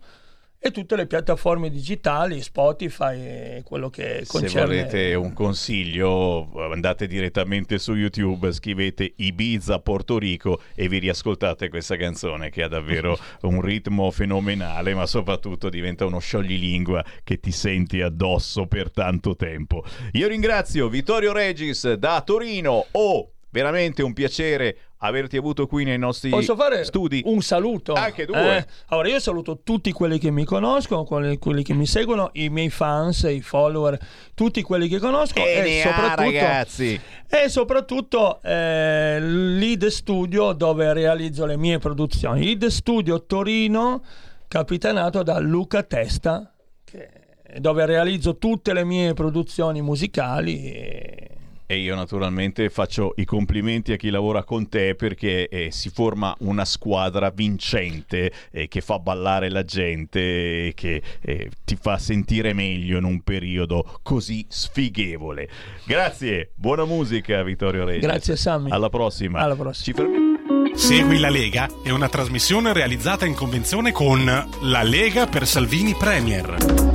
Speaker 15: e tutte le piattaforme digitali, Spotify e quello che
Speaker 2: Se
Speaker 15: concerne
Speaker 2: volete un consiglio, andate direttamente su YouTube, scrivete Ibiza Porto Rico e vi riascoltate questa canzone che ha davvero un ritmo fenomenale, ma soprattutto diventa uno scioglilingua che ti senti addosso per tanto tempo. Io ringrazio Vittorio Regis da Torino. Oh, veramente un piacere averti avuto qui nei nostri
Speaker 15: Posso fare
Speaker 2: studi.
Speaker 15: un saluto?
Speaker 2: Anche due.
Speaker 15: Eh, allora, io saluto tutti quelli che mi conoscono, quelli, quelli che mi seguono, i miei fans, i follower, tutti quelli che conosco.
Speaker 2: E
Speaker 15: e,
Speaker 2: ha,
Speaker 15: soprattutto,
Speaker 2: ragazzi.
Speaker 15: e soprattutto eh, l'Id Studio dove realizzo le mie produzioni. Id Studio Torino, capitanato da Luca Testa, dove realizzo tutte le mie produzioni musicali. E...
Speaker 2: E io naturalmente faccio i complimenti a chi lavora con te perché eh, si forma una squadra vincente eh, che fa ballare la gente e che eh, ti fa sentire meglio in un periodo così sfighevole. Grazie, buona musica Vittorio Regis.
Speaker 15: Grazie, Sammy.
Speaker 2: Alla prossima.
Speaker 15: Alla prossima.
Speaker 2: Ci fermiamo.
Speaker 9: Segui la Lega è una trasmissione realizzata in convenzione con La Lega per Salvini Premier.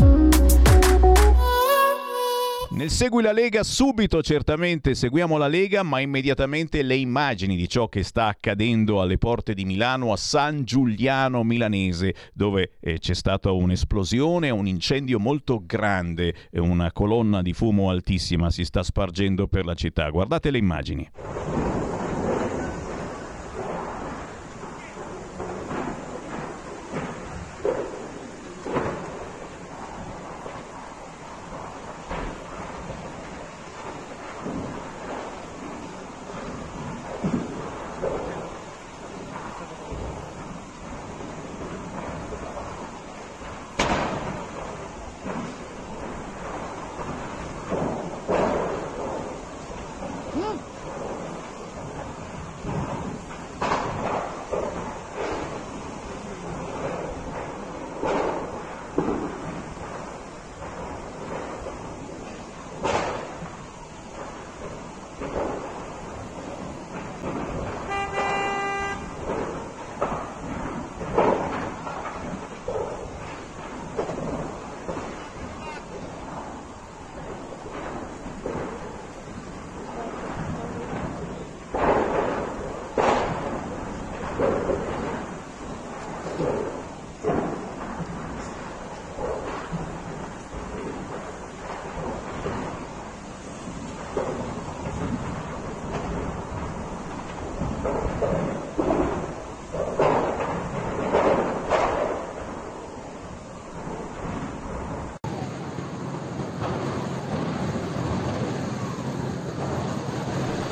Speaker 2: Nel Segui la Lega subito certamente seguiamo la Lega, ma immediatamente le immagini di ciò che sta accadendo alle porte di Milano a San Giuliano Milanese, dove eh, c'è stata un'esplosione, un incendio molto grande una colonna di fumo altissima si sta spargendo per la città. Guardate le immagini.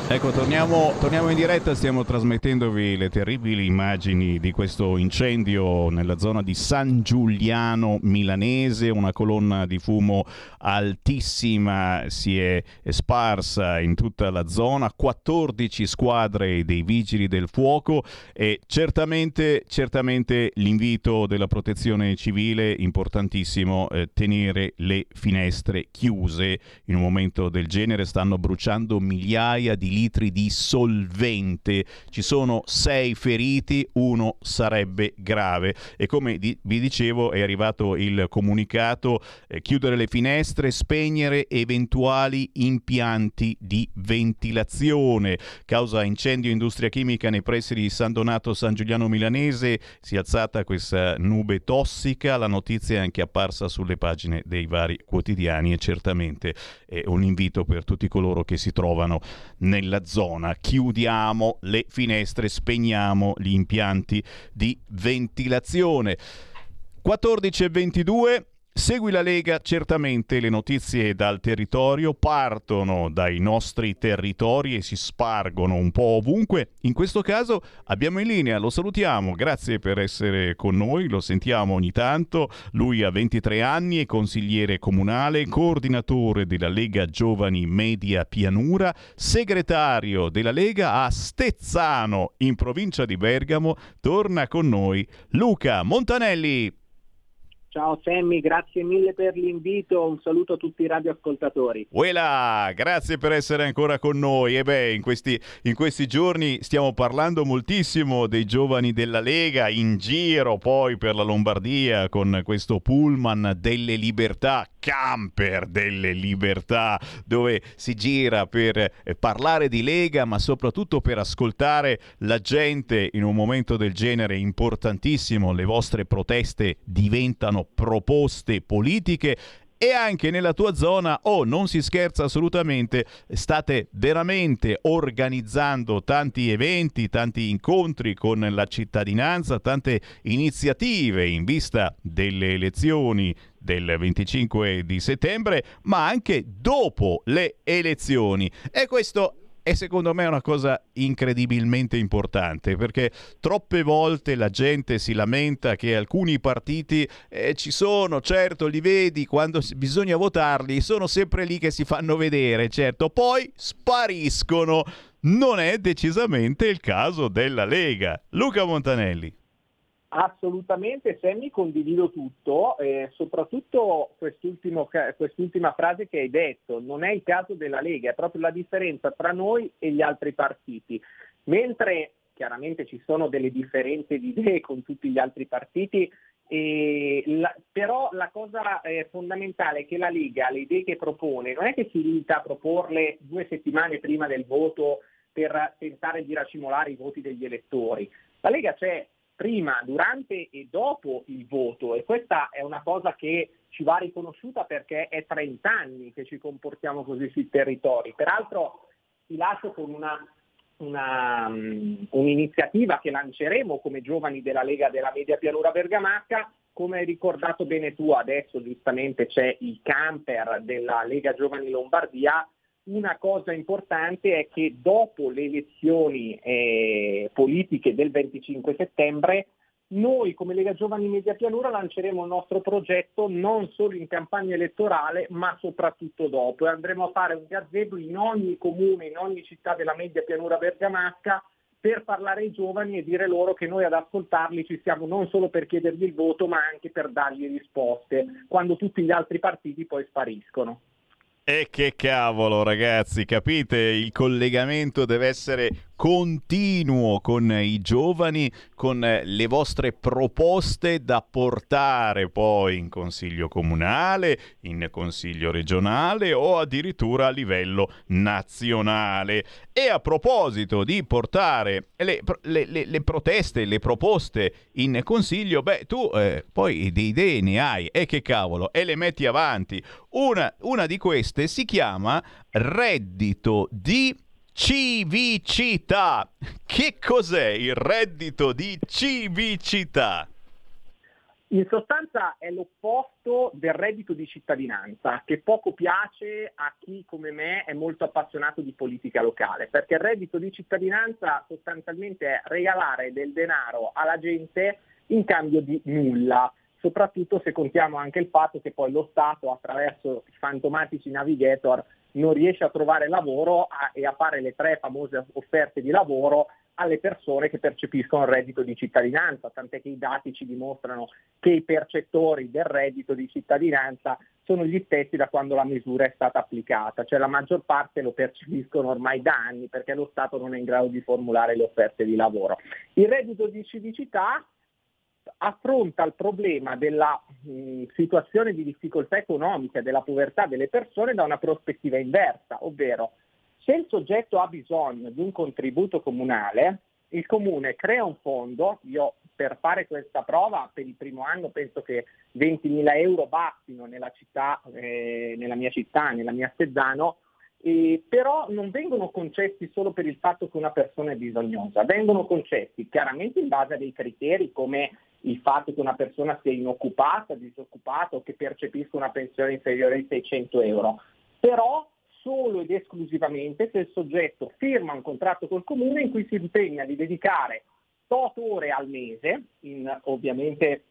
Speaker 2: Ecco, torniamo, torniamo, in diretta, stiamo trasmettendovi le terribili immagini di questo incendio nella zona di San Giuliano Milanese, una colonna di fumo altissima si è sparsa in tutta la zona, 14 squadre dei vigili del fuoco e certamente, certamente l'invito della protezione civile, importantissimo, eh, tenere le finestre chiuse. In un momento del genere, stanno bruciando migliaia di litri di solvente. Ci sono sei feriti, uno sarebbe grave. E come di- vi dicevo, è arrivato il comunicato: eh, chiudere le finestre, spegnere eventuali impianti di ventilazione. Causa incendio industria chimica nei pressi di San Donato San Giuliano Milanese. Si è alzata questa nube tossica. La notizia è anche apparsa sulle pagine dei vari quotidiani e certamente è un invito per tutti coloro che si trovano nel nella zona. Chiudiamo le finestre, spegniamo gli impianti di ventilazione. 14 e 22 Segui la Lega, certamente le notizie dal territorio partono dai nostri territori e si spargono un po' ovunque. In questo caso abbiamo in linea, lo salutiamo, grazie per essere con noi, lo sentiamo ogni tanto. Lui ha 23 anni, è consigliere comunale, coordinatore della Lega Giovani Media Pianura, segretario della Lega a Stezzano in provincia di Bergamo. Torna con noi Luca Montanelli.
Speaker 16: Ciao Sammy, grazie mille per l'invito, un saluto a tutti i radioascoltatori.
Speaker 2: Uela, grazie per essere ancora con noi. E beh, in questi, in questi giorni stiamo parlando moltissimo dei giovani della Lega in giro poi per la Lombardia con questo pullman delle libertà, camper delle libertà, dove si gira per eh, parlare di Lega, ma soprattutto per ascoltare la gente in un momento del genere importantissimo. Le vostre proteste diventano proposte politiche e anche nella tua zona o oh, non si scherza assolutamente, state veramente organizzando tanti eventi, tanti incontri con la cittadinanza, tante iniziative in vista delle elezioni del 25 di settembre, ma anche dopo le elezioni. E questo e secondo me è una cosa incredibilmente importante perché troppe volte la gente si lamenta che alcuni partiti eh, ci sono, certo li vedi quando bisogna votarli, sono sempre lì che si fanno vedere, certo, poi spariscono. Non è decisamente il caso della Lega. Luca Montanelli.
Speaker 16: Assolutamente, Sammy, condivido tutto, eh, soprattutto quest'ultima frase che hai detto, non è il caso della Lega, è proprio la differenza tra noi e gli altri partiti. Mentre chiaramente ci sono delle differenze di idee con tutti gli altri partiti, eh, la, però la cosa eh, fondamentale è che la Lega, le idee che propone, non è che si limita a proporle due settimane prima del voto per tentare di racimolare i voti degli elettori. La Lega c'è prima, durante e dopo il voto e questa è una cosa che ci va riconosciuta perché è 30 anni che ci comportiamo così sui territori. Peraltro ti lascio con una, una, um, un'iniziativa che lanceremo come giovani della Lega della Media Pianura Bergamasca. Come hai ricordato bene tu, adesso giustamente c'è il camper della Lega Giovani Lombardia una cosa importante è che dopo le elezioni eh, politiche del 25 settembre noi come Lega Giovani Media Pianura lanceremo il nostro progetto non solo in campagna elettorale ma soprattutto dopo e andremo a fare un gazebo in ogni comune, in ogni città della Media Pianura Bergamasca per parlare ai giovani e dire loro che noi ad ascoltarli ci siamo non solo per chiedergli il voto ma anche per dargli risposte quando tutti gli altri partiti poi spariscono.
Speaker 2: E che cavolo ragazzi, capite? Il collegamento deve essere continuo con i giovani, con le vostre proposte da portare poi in consiglio comunale, in consiglio regionale o addirittura a livello nazionale. E a proposito di portare le, le, le, le proteste, le proposte in consiglio, beh tu eh, poi di idee ne hai e che cavolo, e le metti avanti. Una, una di queste si chiama reddito di civicità. Che cos'è il reddito di civicità?
Speaker 16: In sostanza è l'opposto del reddito di cittadinanza, che poco piace a chi come me è molto appassionato di politica locale, perché il reddito di cittadinanza sostanzialmente è regalare del denaro alla gente in cambio di nulla, soprattutto se contiamo anche il fatto che poi lo Stato attraverso i fantomatici navigator non riesce a trovare lavoro a, e a fare le tre famose offerte di lavoro alle persone che percepiscono il reddito di cittadinanza, tant'è che i dati ci dimostrano che i percettori del reddito di cittadinanza sono gli stessi da quando la misura è stata applicata, cioè la maggior parte lo percepiscono ormai da anni perché lo Stato non è in grado di formulare le offerte di lavoro. Il reddito di civicità affronta il problema della mh, situazione di difficoltà economica e della povertà delle persone da una prospettiva inversa, ovvero se il soggetto ha bisogno di un contributo comunale, il comune crea un fondo, io per fare questa prova per il primo anno penso che 20.000 euro bastino nella, città, eh, nella mia città, nella mia Stezzano, eh, però non vengono concessi solo per il fatto che una persona è bisognosa, vengono concessi chiaramente in base a dei criteri come il fatto che una persona sia inoccupata, disoccupata o che percepisca una pensione inferiore ai 600 euro, però solo ed esclusivamente se il soggetto firma un contratto col comune in cui si impegna di dedicare 8 ore al mese, in ovviamente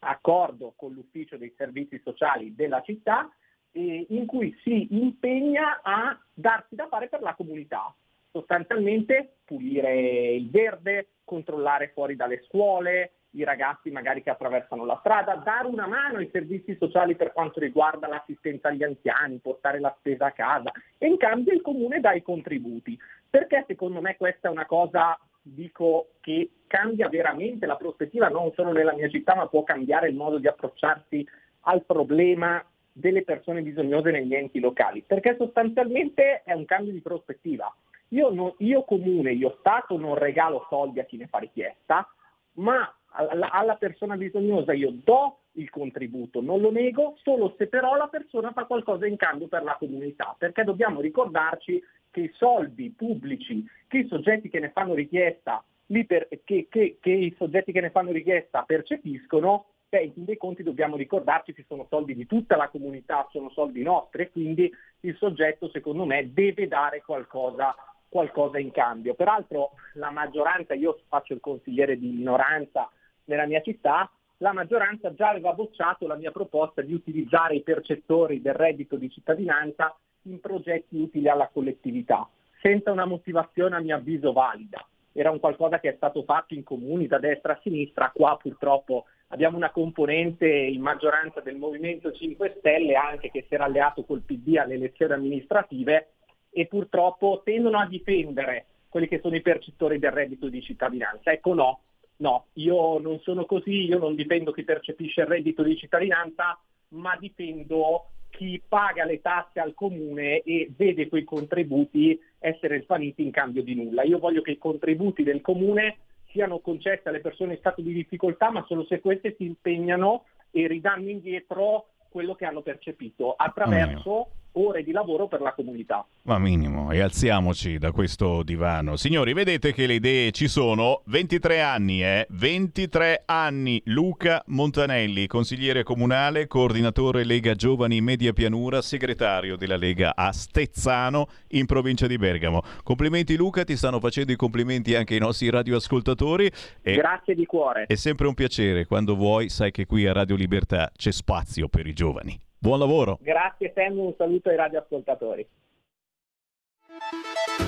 Speaker 16: accordo con l'ufficio dei servizi sociali della città, eh, in cui si impegna a darsi da fare per la comunità, sostanzialmente pulire il verde, controllare fuori dalle scuole, i ragazzi magari che attraversano la strada, dare una mano ai servizi sociali per quanto riguarda l'assistenza agli anziani, portare la spesa a casa e in cambio il comune dà i contributi. Perché secondo me questa è una cosa, dico, che cambia veramente la prospettiva non solo nella mia città, ma può cambiare il modo di approcciarsi al problema delle persone bisognose negli enti locali, perché sostanzialmente è un cambio di prospettiva. Io, no, io comune, io Stato non regalo soldi a chi ne fa richiesta, ma alla, alla persona bisognosa io do il contributo, non lo nego, solo se però la persona fa qualcosa in cambio per la comunità, perché dobbiamo ricordarci che i soldi pubblici che i soggetti che ne fanno richiesta, che, che, che i soggetti che ne fanno richiesta percepiscono, beh, in fin dei conti dobbiamo ricordarci che sono soldi di tutta la comunità, sono soldi nostri, quindi il soggetto secondo me deve dare qualcosa qualcosa in cambio. Peraltro la maggioranza, io faccio il consigliere di minoranza nella mia città, la maggioranza già aveva bocciato la mia proposta di utilizzare i percettori del reddito di cittadinanza in progetti utili alla collettività, senza una motivazione a mio avviso valida. Era un qualcosa che è stato fatto in comuni da destra a sinistra, qua purtroppo abbiamo una componente in maggioranza del Movimento 5 Stelle anche che si era alleato col PD alle elezioni amministrative e purtroppo tendono a difendere quelli che sono i percettori del reddito di cittadinanza. Ecco no, no, io non sono così, io non difendo chi percepisce il reddito di cittadinanza, ma difendo chi paga le tasse al comune e vede quei contributi essere svaniti in cambio di nulla. Io voglio che i contributi del comune siano concessi alle persone in stato di difficoltà, ma solo se queste si impegnano e ridanno indietro quello che hanno percepito attraverso ore di lavoro per la comunità.
Speaker 2: Ma minimo, e alziamoci da questo divano. Signori, vedete che le idee ci sono. 23 anni, eh? 23 anni. Luca Montanelli, consigliere comunale, coordinatore Lega Giovani Media Pianura, segretario della Lega a Stezzano, in provincia di Bergamo. Complimenti Luca, ti stanno facendo i complimenti anche i nostri radioascoltatori.
Speaker 16: E Grazie di cuore.
Speaker 2: È sempre un piacere. Quando vuoi, sai che qui a Radio Libertà c'è spazio per i giovani. Buon lavoro.
Speaker 16: Grazie Sam, un saluto ai radioascoltatori.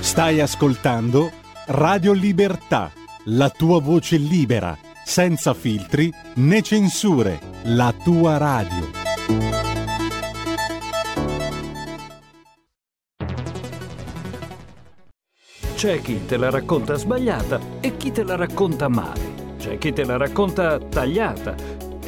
Speaker 9: Stai ascoltando Radio Libertà, la tua voce libera, senza filtri né censure, la tua radio.
Speaker 17: C'è chi te la racconta sbagliata e chi te la racconta male. C'è chi te la racconta tagliata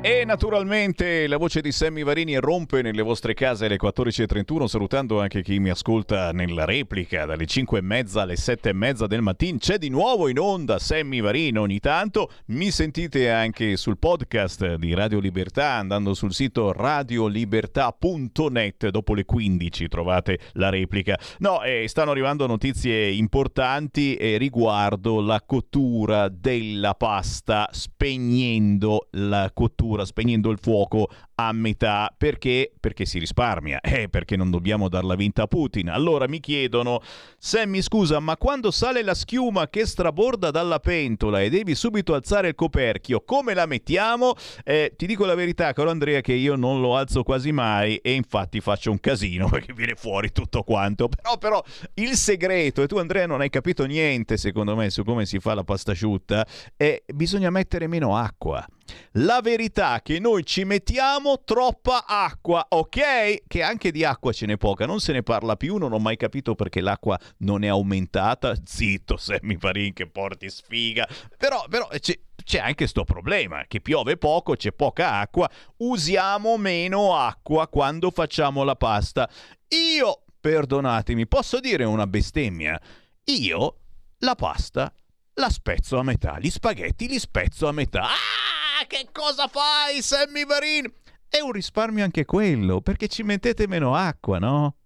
Speaker 2: E naturalmente la voce di Sammy Varini rompe nelle vostre case alle 14.31, salutando anche chi mi ascolta nella replica dalle 5.30 alle 7.30 del mattino. C'è di nuovo in onda Sammy Varini ogni tanto. Mi sentite anche sul podcast di Radio Libertà andando sul sito radiolibertà.net. Dopo le 15 trovate la replica. No, eh, stanno arrivando notizie importanti eh, riguardo la cottura della pasta, spegnendo la cottura spegnendo il fuoco a metà perché? Perché si risparmia, eh, perché non dobbiamo darla vinta a Putin. Allora mi chiedono, Sammy scusa, ma quando sale la schiuma che straborda dalla pentola e devi subito alzare il coperchio, come la mettiamo? Eh, ti dico la verità, caro Andrea, che io non lo alzo quasi mai e infatti faccio un casino perché viene fuori tutto quanto. Però, però il segreto, e tu Andrea non hai capito niente secondo me su come si fa la pasta asciutta, è bisogna mettere meno acqua. La verità è che noi ci mettiamo troppa acqua, ok? Che anche di acqua ce n'è poca, non se ne parla più, non ho mai capito perché l'acqua non è aumentata. Zitto, Sammy Farin che porti sfiga. Però, però c'è, c'è anche sto problema, che piove poco, c'è poca acqua, usiamo meno acqua quando facciamo la pasta. Io, perdonatemi, posso dire una bestemmia? Io la pasta la spezzo a metà, gli spaghetti li spezzo a metà. Ah! Che cosa fai, Sammy Varin? È un risparmio anche quello, perché ci mettete meno acqua, no?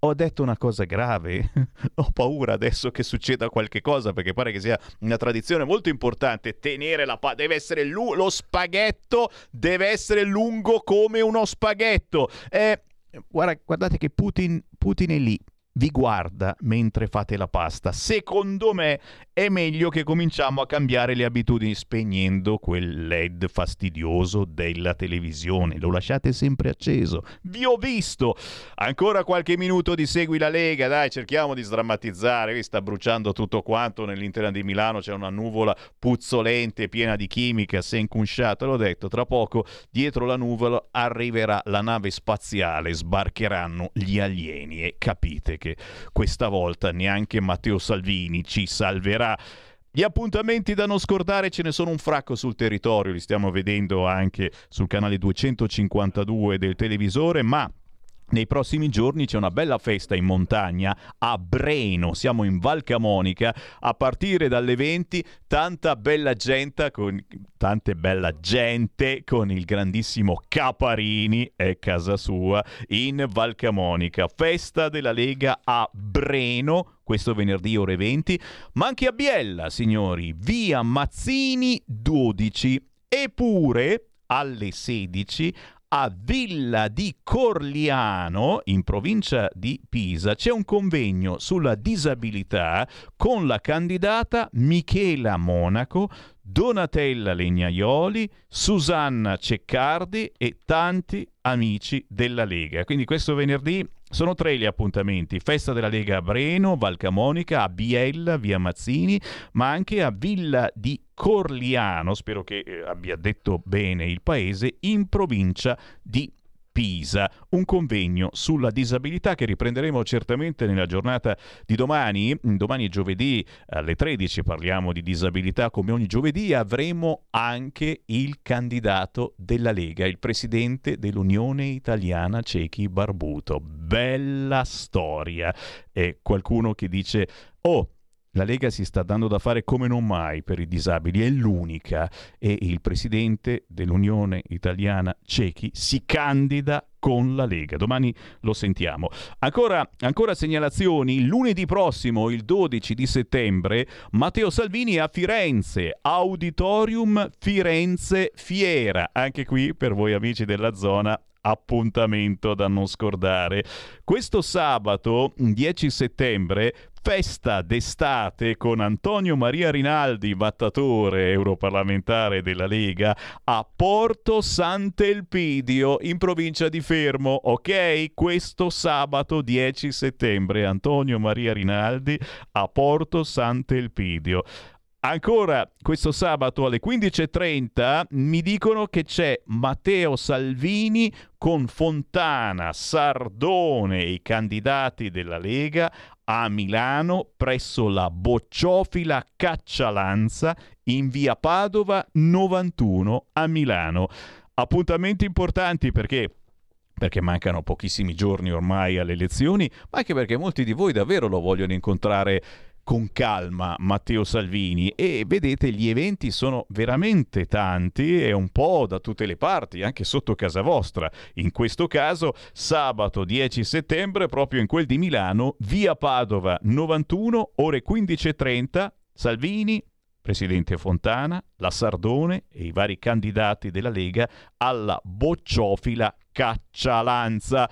Speaker 2: Ho detto una cosa grave, ho paura adesso che succeda qualche cosa perché pare che sia una tradizione molto importante tenere la pasta, deve essere lu- lo spaghetto, deve essere lungo come uno spaghetto. Eh, guarda, guardate che Putin, Putin è lì, vi guarda mentre fate la pasta. Secondo me è meglio che cominciamo a cambiare le abitudini spegnendo quel LED fastidioso della televisione. Lo lasciate sempre acceso. Vi ho visto. Ancora qualche minuto di Segui la Lega, dai, cerchiamo di sdrammatizzare. Qui sta bruciando tutto quanto nell'interno di Milano, c'è una nuvola puzzolente piena di chimica, si è. L'ho detto, tra poco dietro la nuvola arriverà la nave spaziale, sbarcheranno gli alieni e capite che che questa volta neanche Matteo Salvini ci salverà. Gli appuntamenti da non scordare ce ne sono un fracco sul territorio, li stiamo vedendo anche sul canale 252 del televisore, ma nei prossimi giorni c'è una bella festa in montagna a Breno, siamo in Val Camonica, a partire dalle 20 tanta bella gente con bella gente con il grandissimo Caparini è casa sua in Val Camonica, festa della Lega a Breno questo venerdì ore 20, ma anche a Biella, signori, via Mazzini 12 eppure alle 16 a Villa di Corliano, in provincia di Pisa, c'è un convegno sulla disabilità con la candidata Michela Monaco, Donatella Legnaioli, Susanna Ceccardi e tanti amici della Lega. Quindi questo venerdì sono tre gli appuntamenti, festa della Lega a Breno, Valcamonica, a Biella, via Mazzini, ma anche a Villa di Corliano, spero che eh, abbia detto bene il paese, in provincia di Pisa, un convegno sulla disabilità che riprenderemo certamente nella giornata di domani. Domani giovedì alle 13 parliamo di disabilità come ogni giovedì avremo anche il candidato della Lega, il presidente dell'Unione Italiana Cechi Barbuto. Bella storia. E qualcuno che dice "Oh, la Lega si sta dando da fare come non mai per i disabili, è l'unica e il presidente dell'Unione Italiana Cechi si candida con la Lega. Domani lo sentiamo. Ancora, ancora segnalazioni. Lunedì prossimo, il 12 di settembre, Matteo Salvini a Firenze, Auditorium Firenze Fiera. Anche qui per voi amici della zona appuntamento da non scordare. Questo sabato 10 settembre festa d'estate con Antonio Maria Rinaldi, battatore europarlamentare della Lega, a Porto Sant'Elpidio in provincia di Fermo. Ok? Questo sabato 10 settembre Antonio Maria Rinaldi a Porto Sant'Elpidio Ancora questo sabato alle 15.30 mi dicono che c'è Matteo Salvini con Fontana, Sardone e i candidati della Lega a Milano presso la Bocciofila Caccialanza in via Padova 91 a Milano. Appuntamenti importanti perché perché mancano pochissimi giorni ormai alle elezioni, ma anche perché molti di voi davvero lo vogliono incontrare con calma Matteo Salvini e vedete gli eventi sono veramente tanti e un po' da tutte le parti, anche sotto casa vostra. In questo caso sabato 10 settembre proprio in quel di Milano, via Padova 91 ore 15.30, Salvini, Presidente Fontana, la Sardone e i vari candidati della Lega alla bocciofila caccialanza.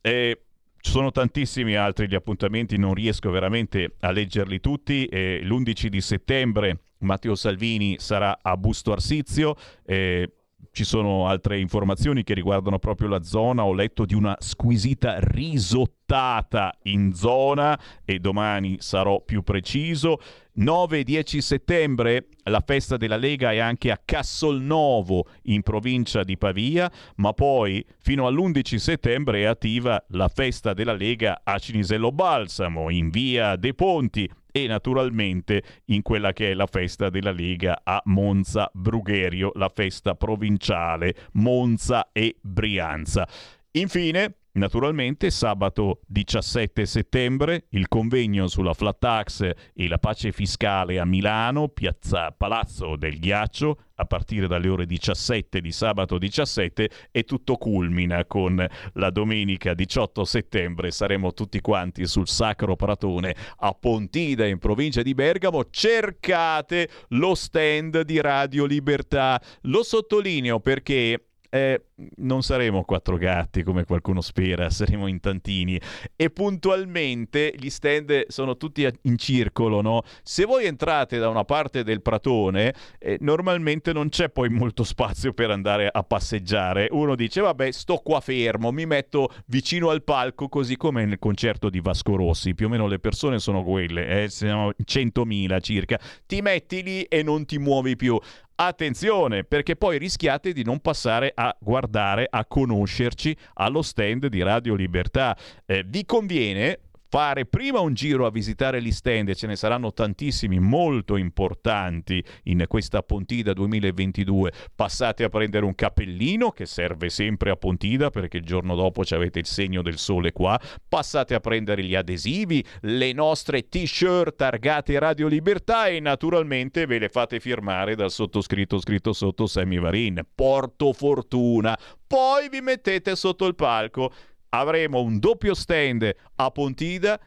Speaker 2: Eh, ci sono tantissimi altri gli appuntamenti, non riesco veramente a leggerli tutti. Eh, l'11 di settembre Matteo Salvini sarà a Busto Arsizio. Eh, ci sono altre informazioni che riguardano proprio la zona. Ho letto di una squisita risottata in zona e domani sarò più preciso. 9 10 settembre la festa della Lega è anche a Cassolnovo in provincia di Pavia, ma poi fino all'11 settembre è attiva la festa della Lega a Cinisello Balsamo in via De Ponti e naturalmente in quella che è la festa della Lega a Monza Brugherio, la festa provinciale Monza e Brianza. Infine, Naturalmente sabato 17 settembre il convegno sulla flat tax e la pace fiscale a Milano, piazza Palazzo del Ghiaccio, a partire dalle ore 17 di sabato 17 e tutto culmina con la domenica 18 settembre. Saremo tutti quanti sul Sacro Pratone a Pontida in provincia di Bergamo. Cercate lo stand di Radio Libertà. Lo sottolineo perché eh, non saremo quattro gatti come qualcuno spera, saremo in tantini e puntualmente gli stand sono tutti in circolo, no? Se voi entrate da una parte del pratone, eh, normalmente non c'è poi molto spazio per andare a passeggiare. Uno dice "Vabbè, sto qua fermo, mi metto vicino al palco così come nel concerto di Vasco Rossi, più o meno le persone sono quelle, eh, siamo 100.000 circa. Ti metti lì e non ti muovi più. Attenzione, perché poi rischiate di non passare a guardare, a conoscerci allo stand di Radio Libertà. Eh, vi conviene fare prima un giro a visitare gli stand, e ce ne saranno tantissimi molto importanti in questa Pontida 2022. Passate a prendere un cappellino che serve sempre a Pontida perché il giorno dopo ci avete il segno del sole qua. Passate a prendere gli adesivi, le nostre t-shirt targate Radio Libertà e naturalmente ve le fate firmare dal sottoscritto scritto sotto Sammy Varin. Porto fortuna. Poi vi mettete sotto il palco avremo un doppio stand a Pontida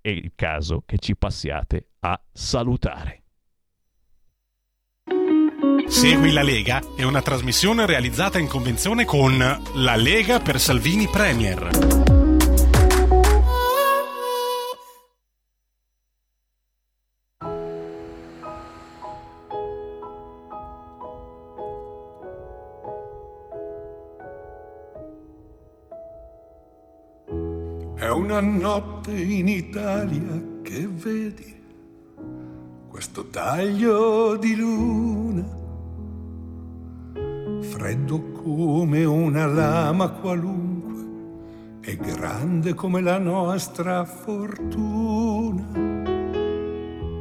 Speaker 2: è il caso che ci passiate a salutare.
Speaker 18: Segui la Lega è una trasmissione realizzata in convenzione con La Lega per Salvini Premier.
Speaker 10: È una notte in Italia che vedi questo taglio di luna, freddo come una lama qualunque e grande come la nostra fortuna,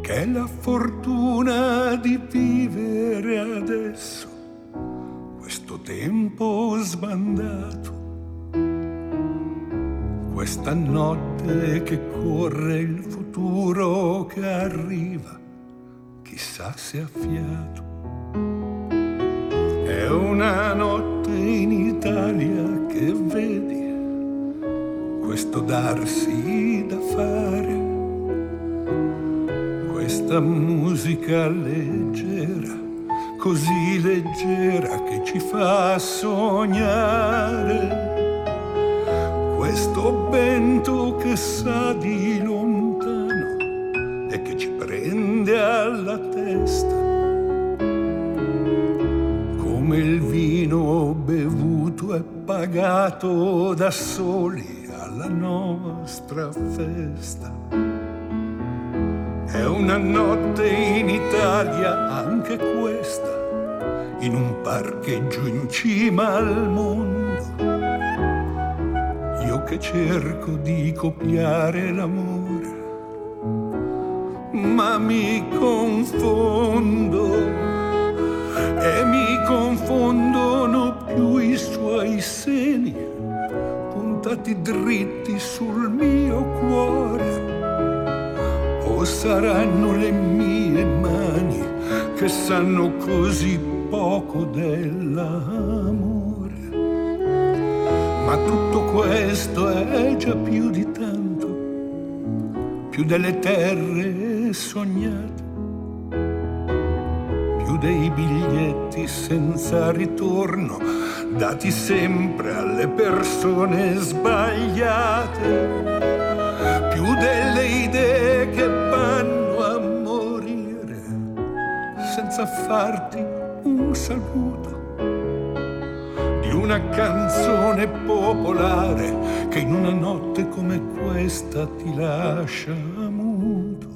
Speaker 10: che è la fortuna di vivere adesso questo tempo sbandato questa notte che corre il futuro che arriva, chissà se ha fiato. È una notte in Italia che vedi questo darsi da fare, questa musica leggera, così leggera che ci fa sognare questo vento che sa di lontano e che ci prende alla testa, come il vino bevuto e pagato da soli alla nostra festa. È una notte in Italia, anche questa, in un parcheggio in cima al mondo. Che cerco di copiare l'amore, ma mi confondo e mi confondono più i suoi seni puntati dritti sul mio cuore o saranno le mie mani che sanno così poco dell'amore. Ma tutto questo è già più di tanto, più delle terre sognate, più dei biglietti senza ritorno, dati sempre alle persone sbagliate più delle idee che vanno a morire senza farti un saluto una canzone popolare che in una notte come questa ti lascia muto.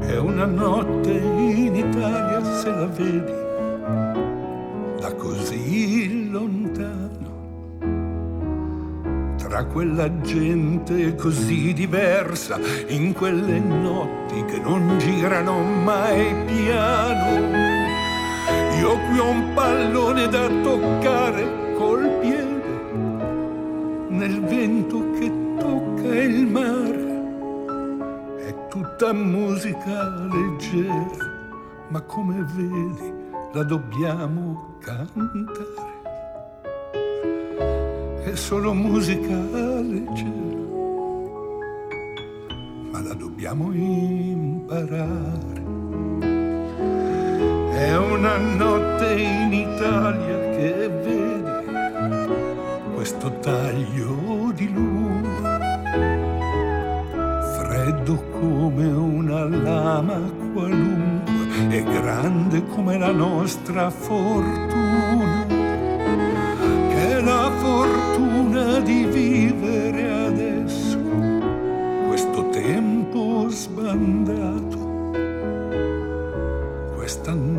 Speaker 10: È una notte in Italia se la vedi da così lontano tra quella gente così diversa, in quelle notti che non girano mai piano. Io qui ho un pallone da toccare col piede, nel vento che tocca il mare. È tutta musica leggera, ma come vedi la dobbiamo cantare è solo musica leggera, ma la dobbiamo imparare. È una notte in Italia che vedi questo taglio di luna, freddo come una lama qualunque e grande come la nostra fortuna la fortuna di vivere adesso questo tempo sbandato, questa notte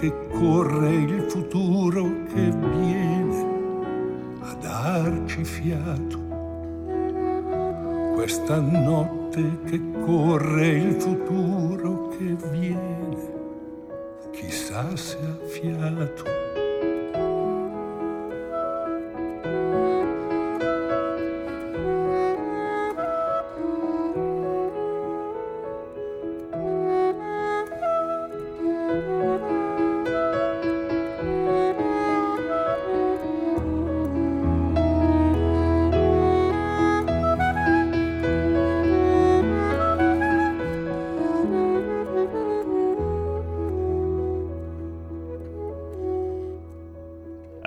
Speaker 10: che corre il futuro che viene a darci fiato, questa notte che corre il futuro che viene, chissà se ha fiato.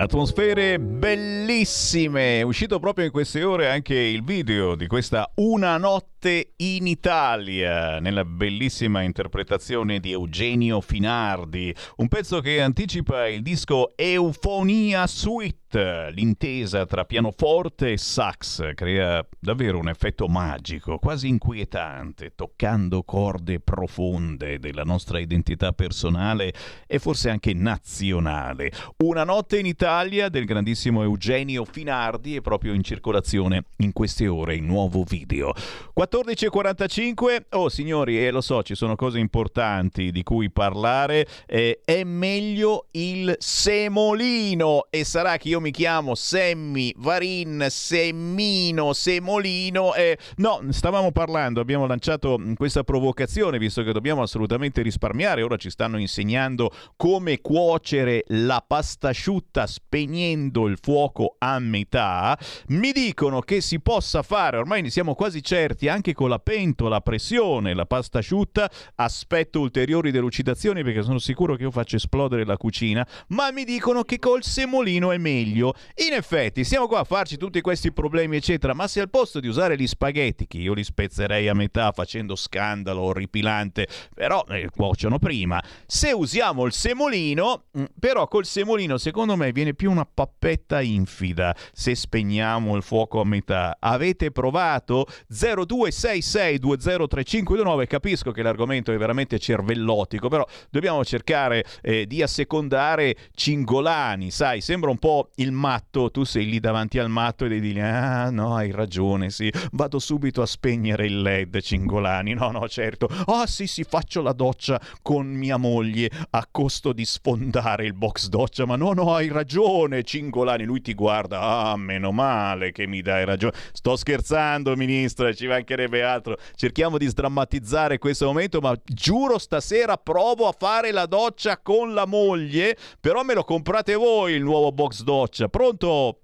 Speaker 2: Atmosfere bellissime. È uscito proprio in queste ore anche il video di questa Una notte in Italia, nella bellissima interpretazione di Eugenio Finardi. Un pezzo che anticipa il disco Eufonia Suite l'intesa tra pianoforte e sax crea davvero un effetto magico, quasi inquietante, toccando corde profonde della nostra identità personale e forse anche nazionale. Una notte in Italia del grandissimo Eugenio Finardi è proprio in circolazione in queste ore il nuovo video. 14.45, oh signori, e eh, lo so, ci sono cose importanti di cui parlare, eh, è meglio il semolino e sarà che io mi chiamo Semmi, Varin, Semmino, Semolino. Eh, no, stavamo parlando, abbiamo lanciato questa provocazione visto che dobbiamo assolutamente risparmiare. Ora ci stanno insegnando come cuocere la pasta asciutta spegnendo il fuoco a metà. Mi dicono che si possa fare, ormai ne siamo quasi certi, anche con la pentola a pressione, la pasta asciutta. Aspetto ulteriori delucidazioni perché sono sicuro che io faccio esplodere la cucina. Ma mi dicono che col semolino è meglio figlio, in effetti siamo qua a farci tutti questi problemi eccetera, ma se al posto di usare gli spaghetti, che io li spezzerei a metà facendo scandalo orripilante, però eh, cuociono prima, se usiamo il semolino, mm, però col semolino secondo me viene più una pappetta infida se spegniamo il fuoco a metà. Avete provato? 0266203529, capisco che l'argomento è veramente cervellotico, però dobbiamo cercare eh, di assecondare Cingolani, sai, sembra un po' il matto, tu sei lì davanti al matto e devi dire "Ah, no, hai ragione, sì, vado subito a spegnere il LED Cingolani". No, no, certo. Ah, sì, sì, faccio la doccia con mia moglie a costo di sfondare il box doccia, ma no, no, hai ragione, Cingolani, lui ti guarda, ah, meno male che mi dai ragione. Sto scherzando, ministra, ci mancherebbe altro. Cerchiamo di sdrammatizzare questo momento, ma giuro stasera provo a fare la doccia con la moglie, però me lo comprate voi il nuovo box doccia. Pronto?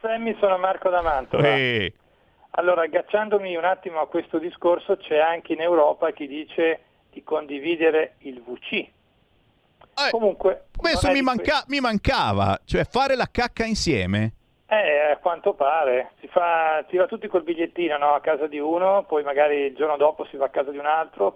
Speaker 19: Sammy, sono Marco da Mantova.
Speaker 2: Eh,
Speaker 19: Allora, agganciandomi un attimo a questo discorso, c'è anche in Europa chi dice di condividere il VC. Comunque,
Speaker 2: questo mi, manca- mi mancava, cioè fare la cacca insieme.
Speaker 19: Eh, a quanto pare, si, fa, si va tutti col bigliettino no? a casa di uno, poi magari il giorno dopo si va a casa di un altro.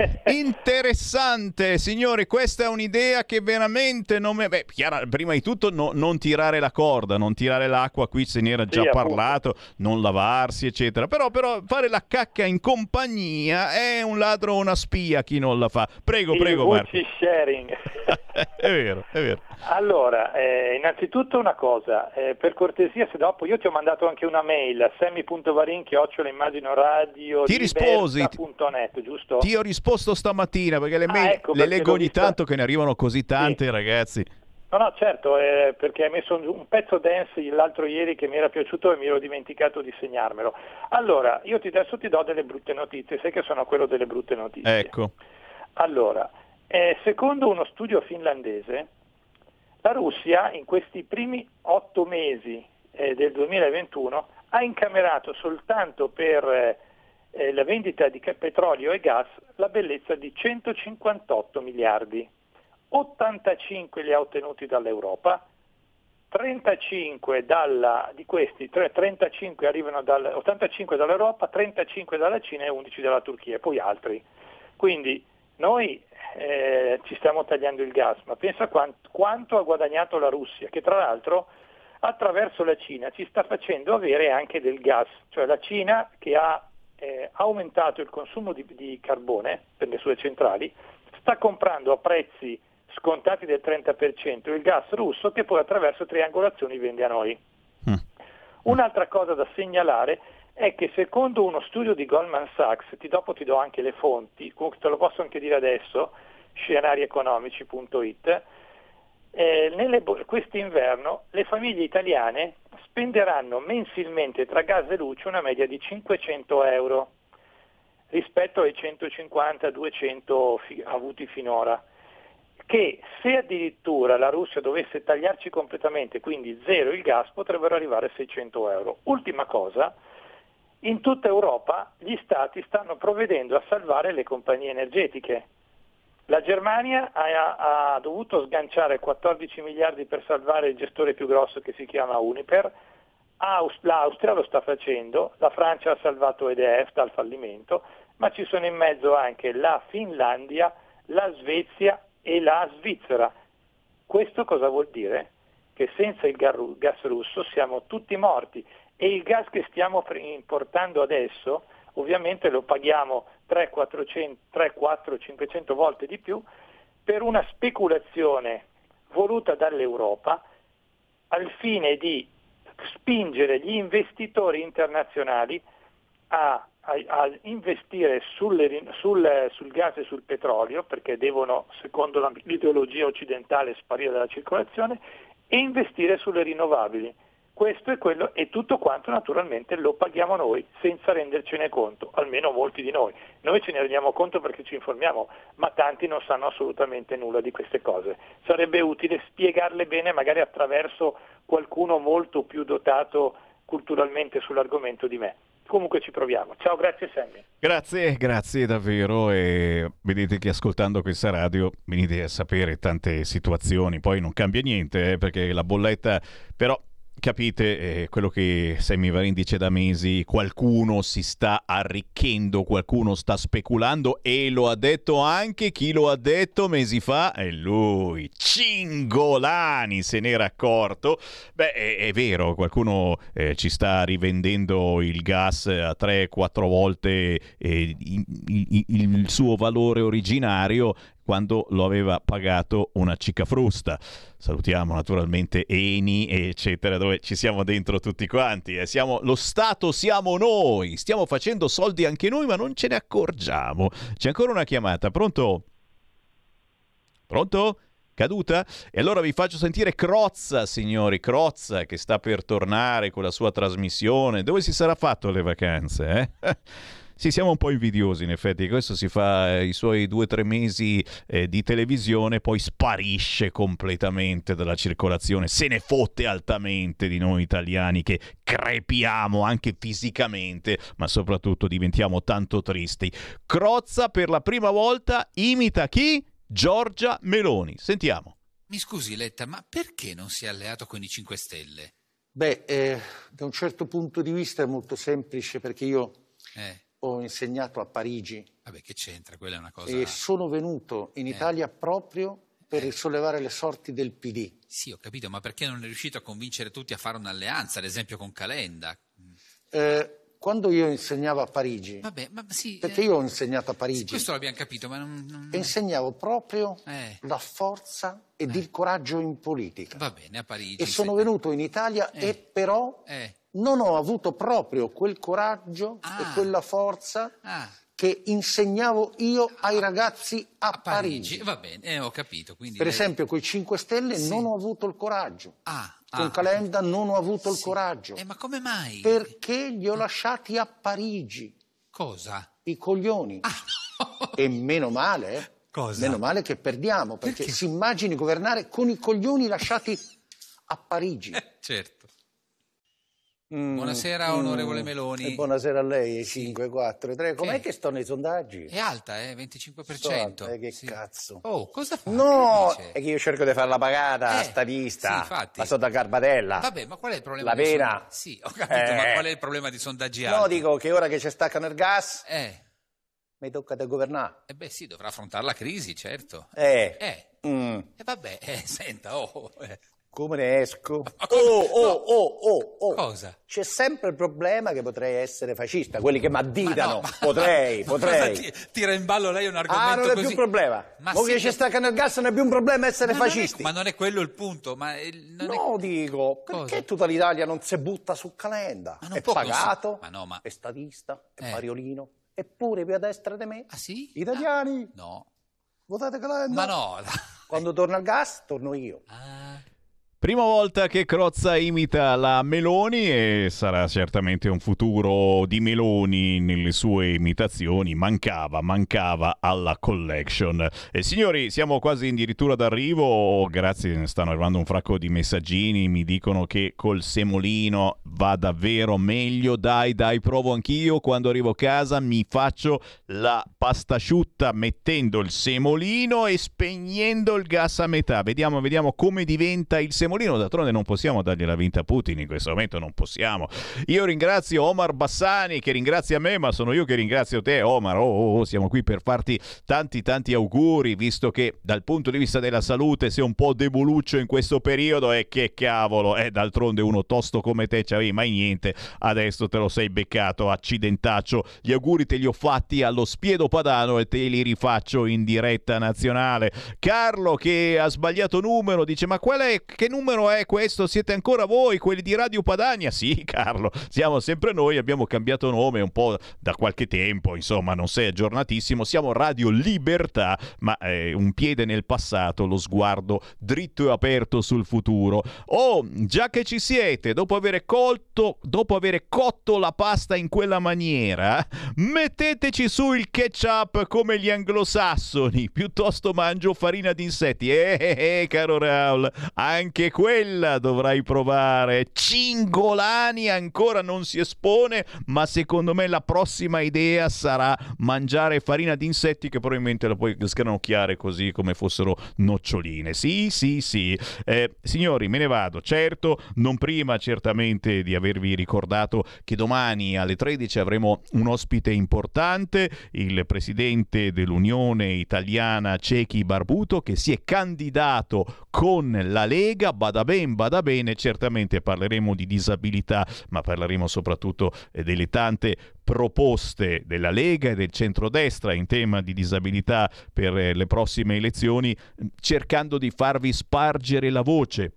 Speaker 2: Interessante, signori, questa è un'idea che veramente non mi... Beh, chiaro, prima di tutto no- non tirare la corda, non tirare l'acqua, qui se ne era già
Speaker 19: Sì, appunto.
Speaker 2: parlato, non lavarsi, eccetera. Però, però fare la cacca in compagnia è un ladro o una spia chi non la fa. Prego,
Speaker 19: il
Speaker 2: prego, Marco.
Speaker 19: sharing.
Speaker 2: è vero, è vero.
Speaker 19: Allora, eh, innanzitutto una cosa, eh, per cortesia se dopo io ti ho mandato anche una mail a semi.varinchi immagino radio
Speaker 2: Ti risposi,
Speaker 19: giusto?
Speaker 2: Ti ho risposto stamattina perché le,
Speaker 19: Ah,
Speaker 2: mail
Speaker 19: ecco,
Speaker 2: le
Speaker 19: perché
Speaker 2: leggo ogni tanto che ne arrivano così tante, ragazzi.
Speaker 19: No, no, certo, eh, perché hai messo un, un pezzo dance l'altro ieri che mi era piaciuto e mi ero dimenticato di segnarmelo. Allora, io ti, adesso ti do delle brutte notizie, sai che sono quello delle brutte notizie.
Speaker 2: Ecco.
Speaker 19: Allora, eh, secondo uno studio finlandese, la Russia in questi primi otto mesi eh, del 2021 ha incamerato soltanto per eh, la vendita di petrolio e gas la bellezza di 158 miliardi. 85 li ha ottenuti dall'Europa, 35 dalla, di questi, tre- 35 arrivano dal, 85 dall'Europa, 35 dalla Cina e 11 dalla Turchia e poi altri. Quindi noi eh, ci stiamo tagliando il gas, ma pensa quant- quanto ha guadagnato la Russia, che tra l'altro attraverso la Cina ci sta facendo avere anche del gas, cioè la Cina che ha eh, aumentato il consumo di, di carbone per le sue centrali, sta comprando a prezzi scontati del 30% il gas russo che poi attraverso triangolazioni vende a noi. Un'altra cosa da segnalare è che secondo uno studio di Goldman Sachs, ti, dopo ti do anche le fonti, te lo posso anche dire adesso, scenarieconomici.it, eh, nelle quest'inverno le famiglie italiane spenderanno mensilmente tra gas e luce una media di 500 euro rispetto ai 150-200 fi- avuti finora che se addirittura la Russia dovesse tagliarci completamente, quindi zero il gas, potrebbero arrivare a 600 euro. Ultima cosa, in tutta Europa gli stati stanno provvedendo a salvare le compagnie energetiche. La Germania ha, ha dovuto sganciare 14 miliardi per salvare il gestore più grosso che si chiama Uniper, Aus- l'Austria lo sta facendo, la Francia ha salvato EDF dal fallimento, ma ci sono in mezzo anche la Finlandia, la Svezia e la Svizzera. Questo cosa vuol dire? Che senza il gas russo siamo tutti morti e il gas che stiamo importando adesso ovviamente lo paghiamo 3, 400, 3, 4, 500 volte di più per una speculazione voluta dall'Europa al fine di spingere gli investitori internazionali a, a- a investire sulle sul, sul gas e sul petrolio, perché devono, secondo l'ideologia occidentale, sparire dalla circolazione, e investire sulle rinnovabili. Questo è quello e tutto quanto naturalmente lo paghiamo noi senza rendercene conto, almeno molti di noi. Noi ce ne rendiamo conto perché ci informiamo, ma tanti non sanno assolutamente nulla di queste cose. Sarebbe utile spiegarle bene magari attraverso qualcuno molto più dotato culturalmente sull'argomento di me. comunque ci proviamo. Ciao, grazie Sammy.
Speaker 2: Grazie, grazie davvero e vedete che ascoltando questa radio venite a sapere tante situazioni, poi non cambia niente eh, perché la bolletta però capite eh, quello che Sammy Varin dice da mesi, qualcuno si sta arricchendo, qualcuno sta speculando e lo ha detto anche chi lo ha detto mesi fa, è lui, Cingolani se n'era accorto. Beh, è, è vero, qualcuno eh, ci sta rivendendo il gas a 3-4 volte eh, il, il, il suo valore originario quando lo aveva pagato una cicafrusta. Salutiamo naturalmente Eni, eccetera, dove ci siamo dentro tutti quanti. Eh. Siamo, lo Stato siamo noi, stiamo facendo soldi anche noi, ma non ce ne accorgiamo. C'è ancora una chiamata, pronto? Pronto? caduta? E allora vi faccio sentire Crozza, signori, Crozza che sta per tornare con la sua trasmissione. Dove si sarà fatto le vacanze? Eh? Sì, siamo un po' invidiosi in effetti, questo si fa eh, i suoi due o tre mesi eh, di televisione, poi sparisce completamente dalla circolazione, se ne fotte altamente di noi italiani che crepiamo anche fisicamente, ma soprattutto diventiamo tanto tristi. Crozza per la prima volta imita chi? Giorgia Meloni. Sentiamo.
Speaker 20: Mi scusi Letta, ma perché non si è alleato con i 5 Stelle?
Speaker 21: Beh, eh, da un certo punto di vista è molto semplice perché io
Speaker 20: Eh,
Speaker 21: ho insegnato a Parigi
Speaker 20: vabbè, che c'entra? Quella è una cosa...
Speaker 21: e sono venuto in Italia proprio per risollevare le sorti del PD.
Speaker 20: Sì, ho capito, ma perché non è riuscito a convincere tutti a fare un'alleanza, ad esempio con Calenda?
Speaker 21: Eh, quando io insegnavo a Parigi,
Speaker 20: Vabbè, ma sì...
Speaker 21: perché
Speaker 20: eh,
Speaker 21: io ho insegnato a
Speaker 20: sì,
Speaker 21: Parigi,
Speaker 20: questo l'abbiamo capito, ma non... non-
Speaker 21: insegnavo proprio
Speaker 20: Eh.
Speaker 21: la forza ed il coraggio in politica.
Speaker 20: Va bene, a Parigi...
Speaker 21: E sono venuto in Italia
Speaker 20: Eh.
Speaker 21: e però
Speaker 20: Eh.
Speaker 21: Non ho avuto proprio quel coraggio
Speaker 20: Ah.
Speaker 21: e quella forza
Speaker 20: Ah,
Speaker 21: che insegnavo io ai ragazzi a,
Speaker 20: Parigi,
Speaker 21: Parigi.
Speaker 20: va bene, eh, ho capito. Quindi
Speaker 21: Per
Speaker 20: lei-
Speaker 21: esempio, con i 5 Stelle
Speaker 20: Sì.
Speaker 21: non ho avuto il coraggio.
Speaker 20: Ah,
Speaker 21: Con
Speaker 20: ah,
Speaker 21: Calenda non ho avuto il coraggio.
Speaker 20: Eh, ma come mai?
Speaker 21: Perché li ho lasciati a Parigi.
Speaker 20: Cosa?
Speaker 21: I coglioni. e meno male, eh.
Speaker 20: Cosa?
Speaker 21: Meno male che perdiamo, perché, si immagini governare con i coglioni lasciati a Parigi.
Speaker 20: Certo. Buonasera, onorevole Meloni.
Speaker 21: Mm, E buonasera a lei, 5, 4, 3. Com'è
Speaker 20: Che?
Speaker 21: che sto nei sondaggi?
Speaker 20: È alta, eh, 25%.
Speaker 21: Sto alta, eh, che cazzo.
Speaker 20: Oh, cosa fa?
Speaker 21: No,
Speaker 20: Che
Speaker 21: è che io cerco di farla pagata,
Speaker 20: Eh,
Speaker 21: statista.
Speaker 20: sì,
Speaker 21: ma sto da Garbatella.
Speaker 20: Vabbè, ma qual è il problema?
Speaker 21: La pena.
Speaker 20: sondaggi? Sì, ho capito,
Speaker 21: Eh.
Speaker 20: ma qual è il problema di sondaggi
Speaker 21: No,
Speaker 20: alti?
Speaker 21: dico che ora che ci staccano il gas,
Speaker 20: Eh,
Speaker 21: mi tocca da governare.
Speaker 20: eh beh sì, dovrà affrontare la crisi, certo.
Speaker 21: Eh.
Speaker 20: Eh,
Speaker 21: Mm.
Speaker 20: e vabbè, eh, senta, oh...
Speaker 21: Come ne esco? Oh, oh, oh, oh, oh.
Speaker 20: Cosa?
Speaker 21: C'è sempre il problema che potrei essere fascista, quelli che mi additano.
Speaker 20: Ma no, ma-
Speaker 21: potrei,
Speaker 20: ma
Speaker 21: potrei.
Speaker 20: cosa ti- tira in ballo lei un argomento
Speaker 21: Ah, non è
Speaker 20: così?
Speaker 21: più un problema.
Speaker 20: Ma
Speaker 21: Mo
Speaker 20: sì
Speaker 21: che ci
Speaker 20: che-
Speaker 21: staccano il gas non è più un problema essere
Speaker 20: Ma non è-
Speaker 21: fascisti.
Speaker 20: ma non è quello il punto, ma il- non è-
Speaker 21: No, dico, perché tutta l'Italia non si butta su Calenda?
Speaker 20: non
Speaker 21: È
Speaker 20: può
Speaker 21: pagato.
Speaker 20: Ma no, ma-
Speaker 21: è statista, è
Speaker 20: Eh.
Speaker 21: Mariolino, eppure più a destra di me.
Speaker 20: Ah sì?
Speaker 21: Italiani,
Speaker 20: No.
Speaker 21: votate Calenda.
Speaker 20: Ma no,
Speaker 21: Quando torna il gas, torno io.
Speaker 2: Prima volta che Crozza imita la Meloni e sarà certamente un futuro di Meloni nelle sue imitazioni. Mancava, mancava alla collection. E signori, siamo quasi addirittura d'arrivo. Grazie, stanno arrivando un fracco di messaggini. Mi dicono che col semolino va davvero meglio. Dai, dai, provo anch'io. Quando arrivo a casa mi faccio la pasta asciutta mettendo il semolino e spegnendo il gas a metà. Vediamo, vediamo come diventa il semolino. D'altronde non possiamo dargli la vinta a Putin in questo momento, non possiamo. Io ringrazio Omar Bassani che ringrazia me, ma sono io che ringrazio te, Omar. Oh, oh, oh, siamo qui per farti tanti, tanti auguri, visto che dal punto di vista della salute sei un po' deboluccio in questo periodo e che cavolo, eh, d'altronde uno tosto come te c'avevi mai niente, adesso te lo sei beccato, accidentaccio. Gli auguri te li ho fatti allo spiedo padano e te li rifaccio in diretta nazionale. Carlo che ha sbagliato numero, dice ma qual è, che numero è questo? Siete ancora voi, quelli di Radio Padania? Sì Carlo, siamo sempre noi, abbiamo cambiato nome un po' da qualche tempo, insomma non sei aggiornatissimo, siamo Radio Libertà, ma eh, un piede nel passato, lo sguardo dritto e aperto sul futuro. Oh, già che ci siete, dopo aver colto, dopo aver cotto la pasta in quella maniera, metteteci su il ketchup come gli anglosassoni, piuttosto mangio farina di insetti. Eh, eh, eh, caro Raul, anche quella dovrai provare. Cingolani ancora non si espone, ma secondo me la prossima idea sarà mangiare farina di insetti che probabilmente la puoi sgranocchiare così come fossero noccioline. Sì, sì, sì. Eh, signori, me ne vado. Certo, non prima certamente di avervi ricordato che domani alle 13 avremo un ospite importante, il presidente dell'Unione Italiana Cechi Barbuto che si è candidato con la Lega, bada ben, bada bene, certamente parleremo di disabilità, ma parleremo soprattutto eh, delle tante proposte della Lega e del centrodestra in tema di disabilità per eh, le prossime elezioni, cercando di farvi spargere la voce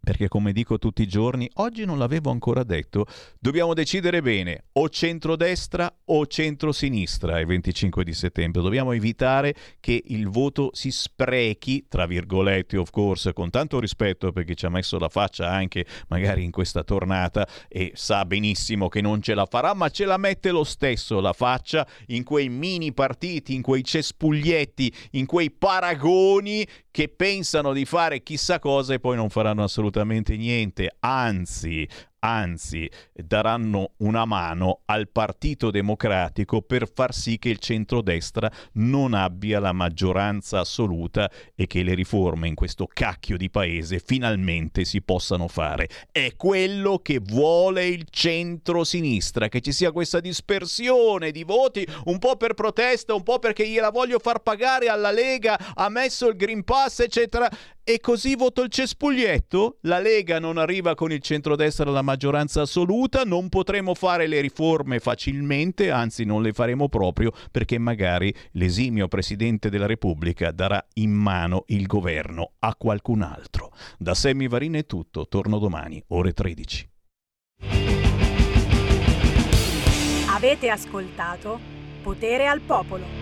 Speaker 2: perché come dico tutti i giorni, oggi non l'avevo ancora detto, dobbiamo decidere bene o centrodestra o centrosinistra il 25 di settembre. Dobbiamo evitare che il voto si sprechi, tra virgolette of course, con tanto rispetto per chi ci ha messo la faccia anche magari in questa tornata e sa benissimo che non ce la farà, ma ce la mette lo stesso la faccia in quei mini partiti, in quei cespuglietti, in quei paragoni che pensano di fare chissà cosa e poi non faranno assolutamente niente, anzi, anzi daranno una mano al Partito Democratico per far sì che il centrodestra non abbia la maggioranza assoluta e che le riforme in questo cacchio di paese finalmente si possano fare. È quello che vuole il centro-sinistra, che ci sia questa dispersione di voti, un po' per protesta, un po' perché gliela voglio far pagare alla Lega, ha messo il Green Pass, eccetera e così voto il cespuglietto? La Lega non arriva con il centrodestra alla maggioranza assoluta, non potremo fare le riforme facilmente, anzi non le faremo proprio perché magari l'esimio Presidente della Repubblica darà in mano il governo a qualcun altro. Da Semmi Varina è tutto, torno domani, ore 13.
Speaker 22: Avete ascoltato Potere al Popolo.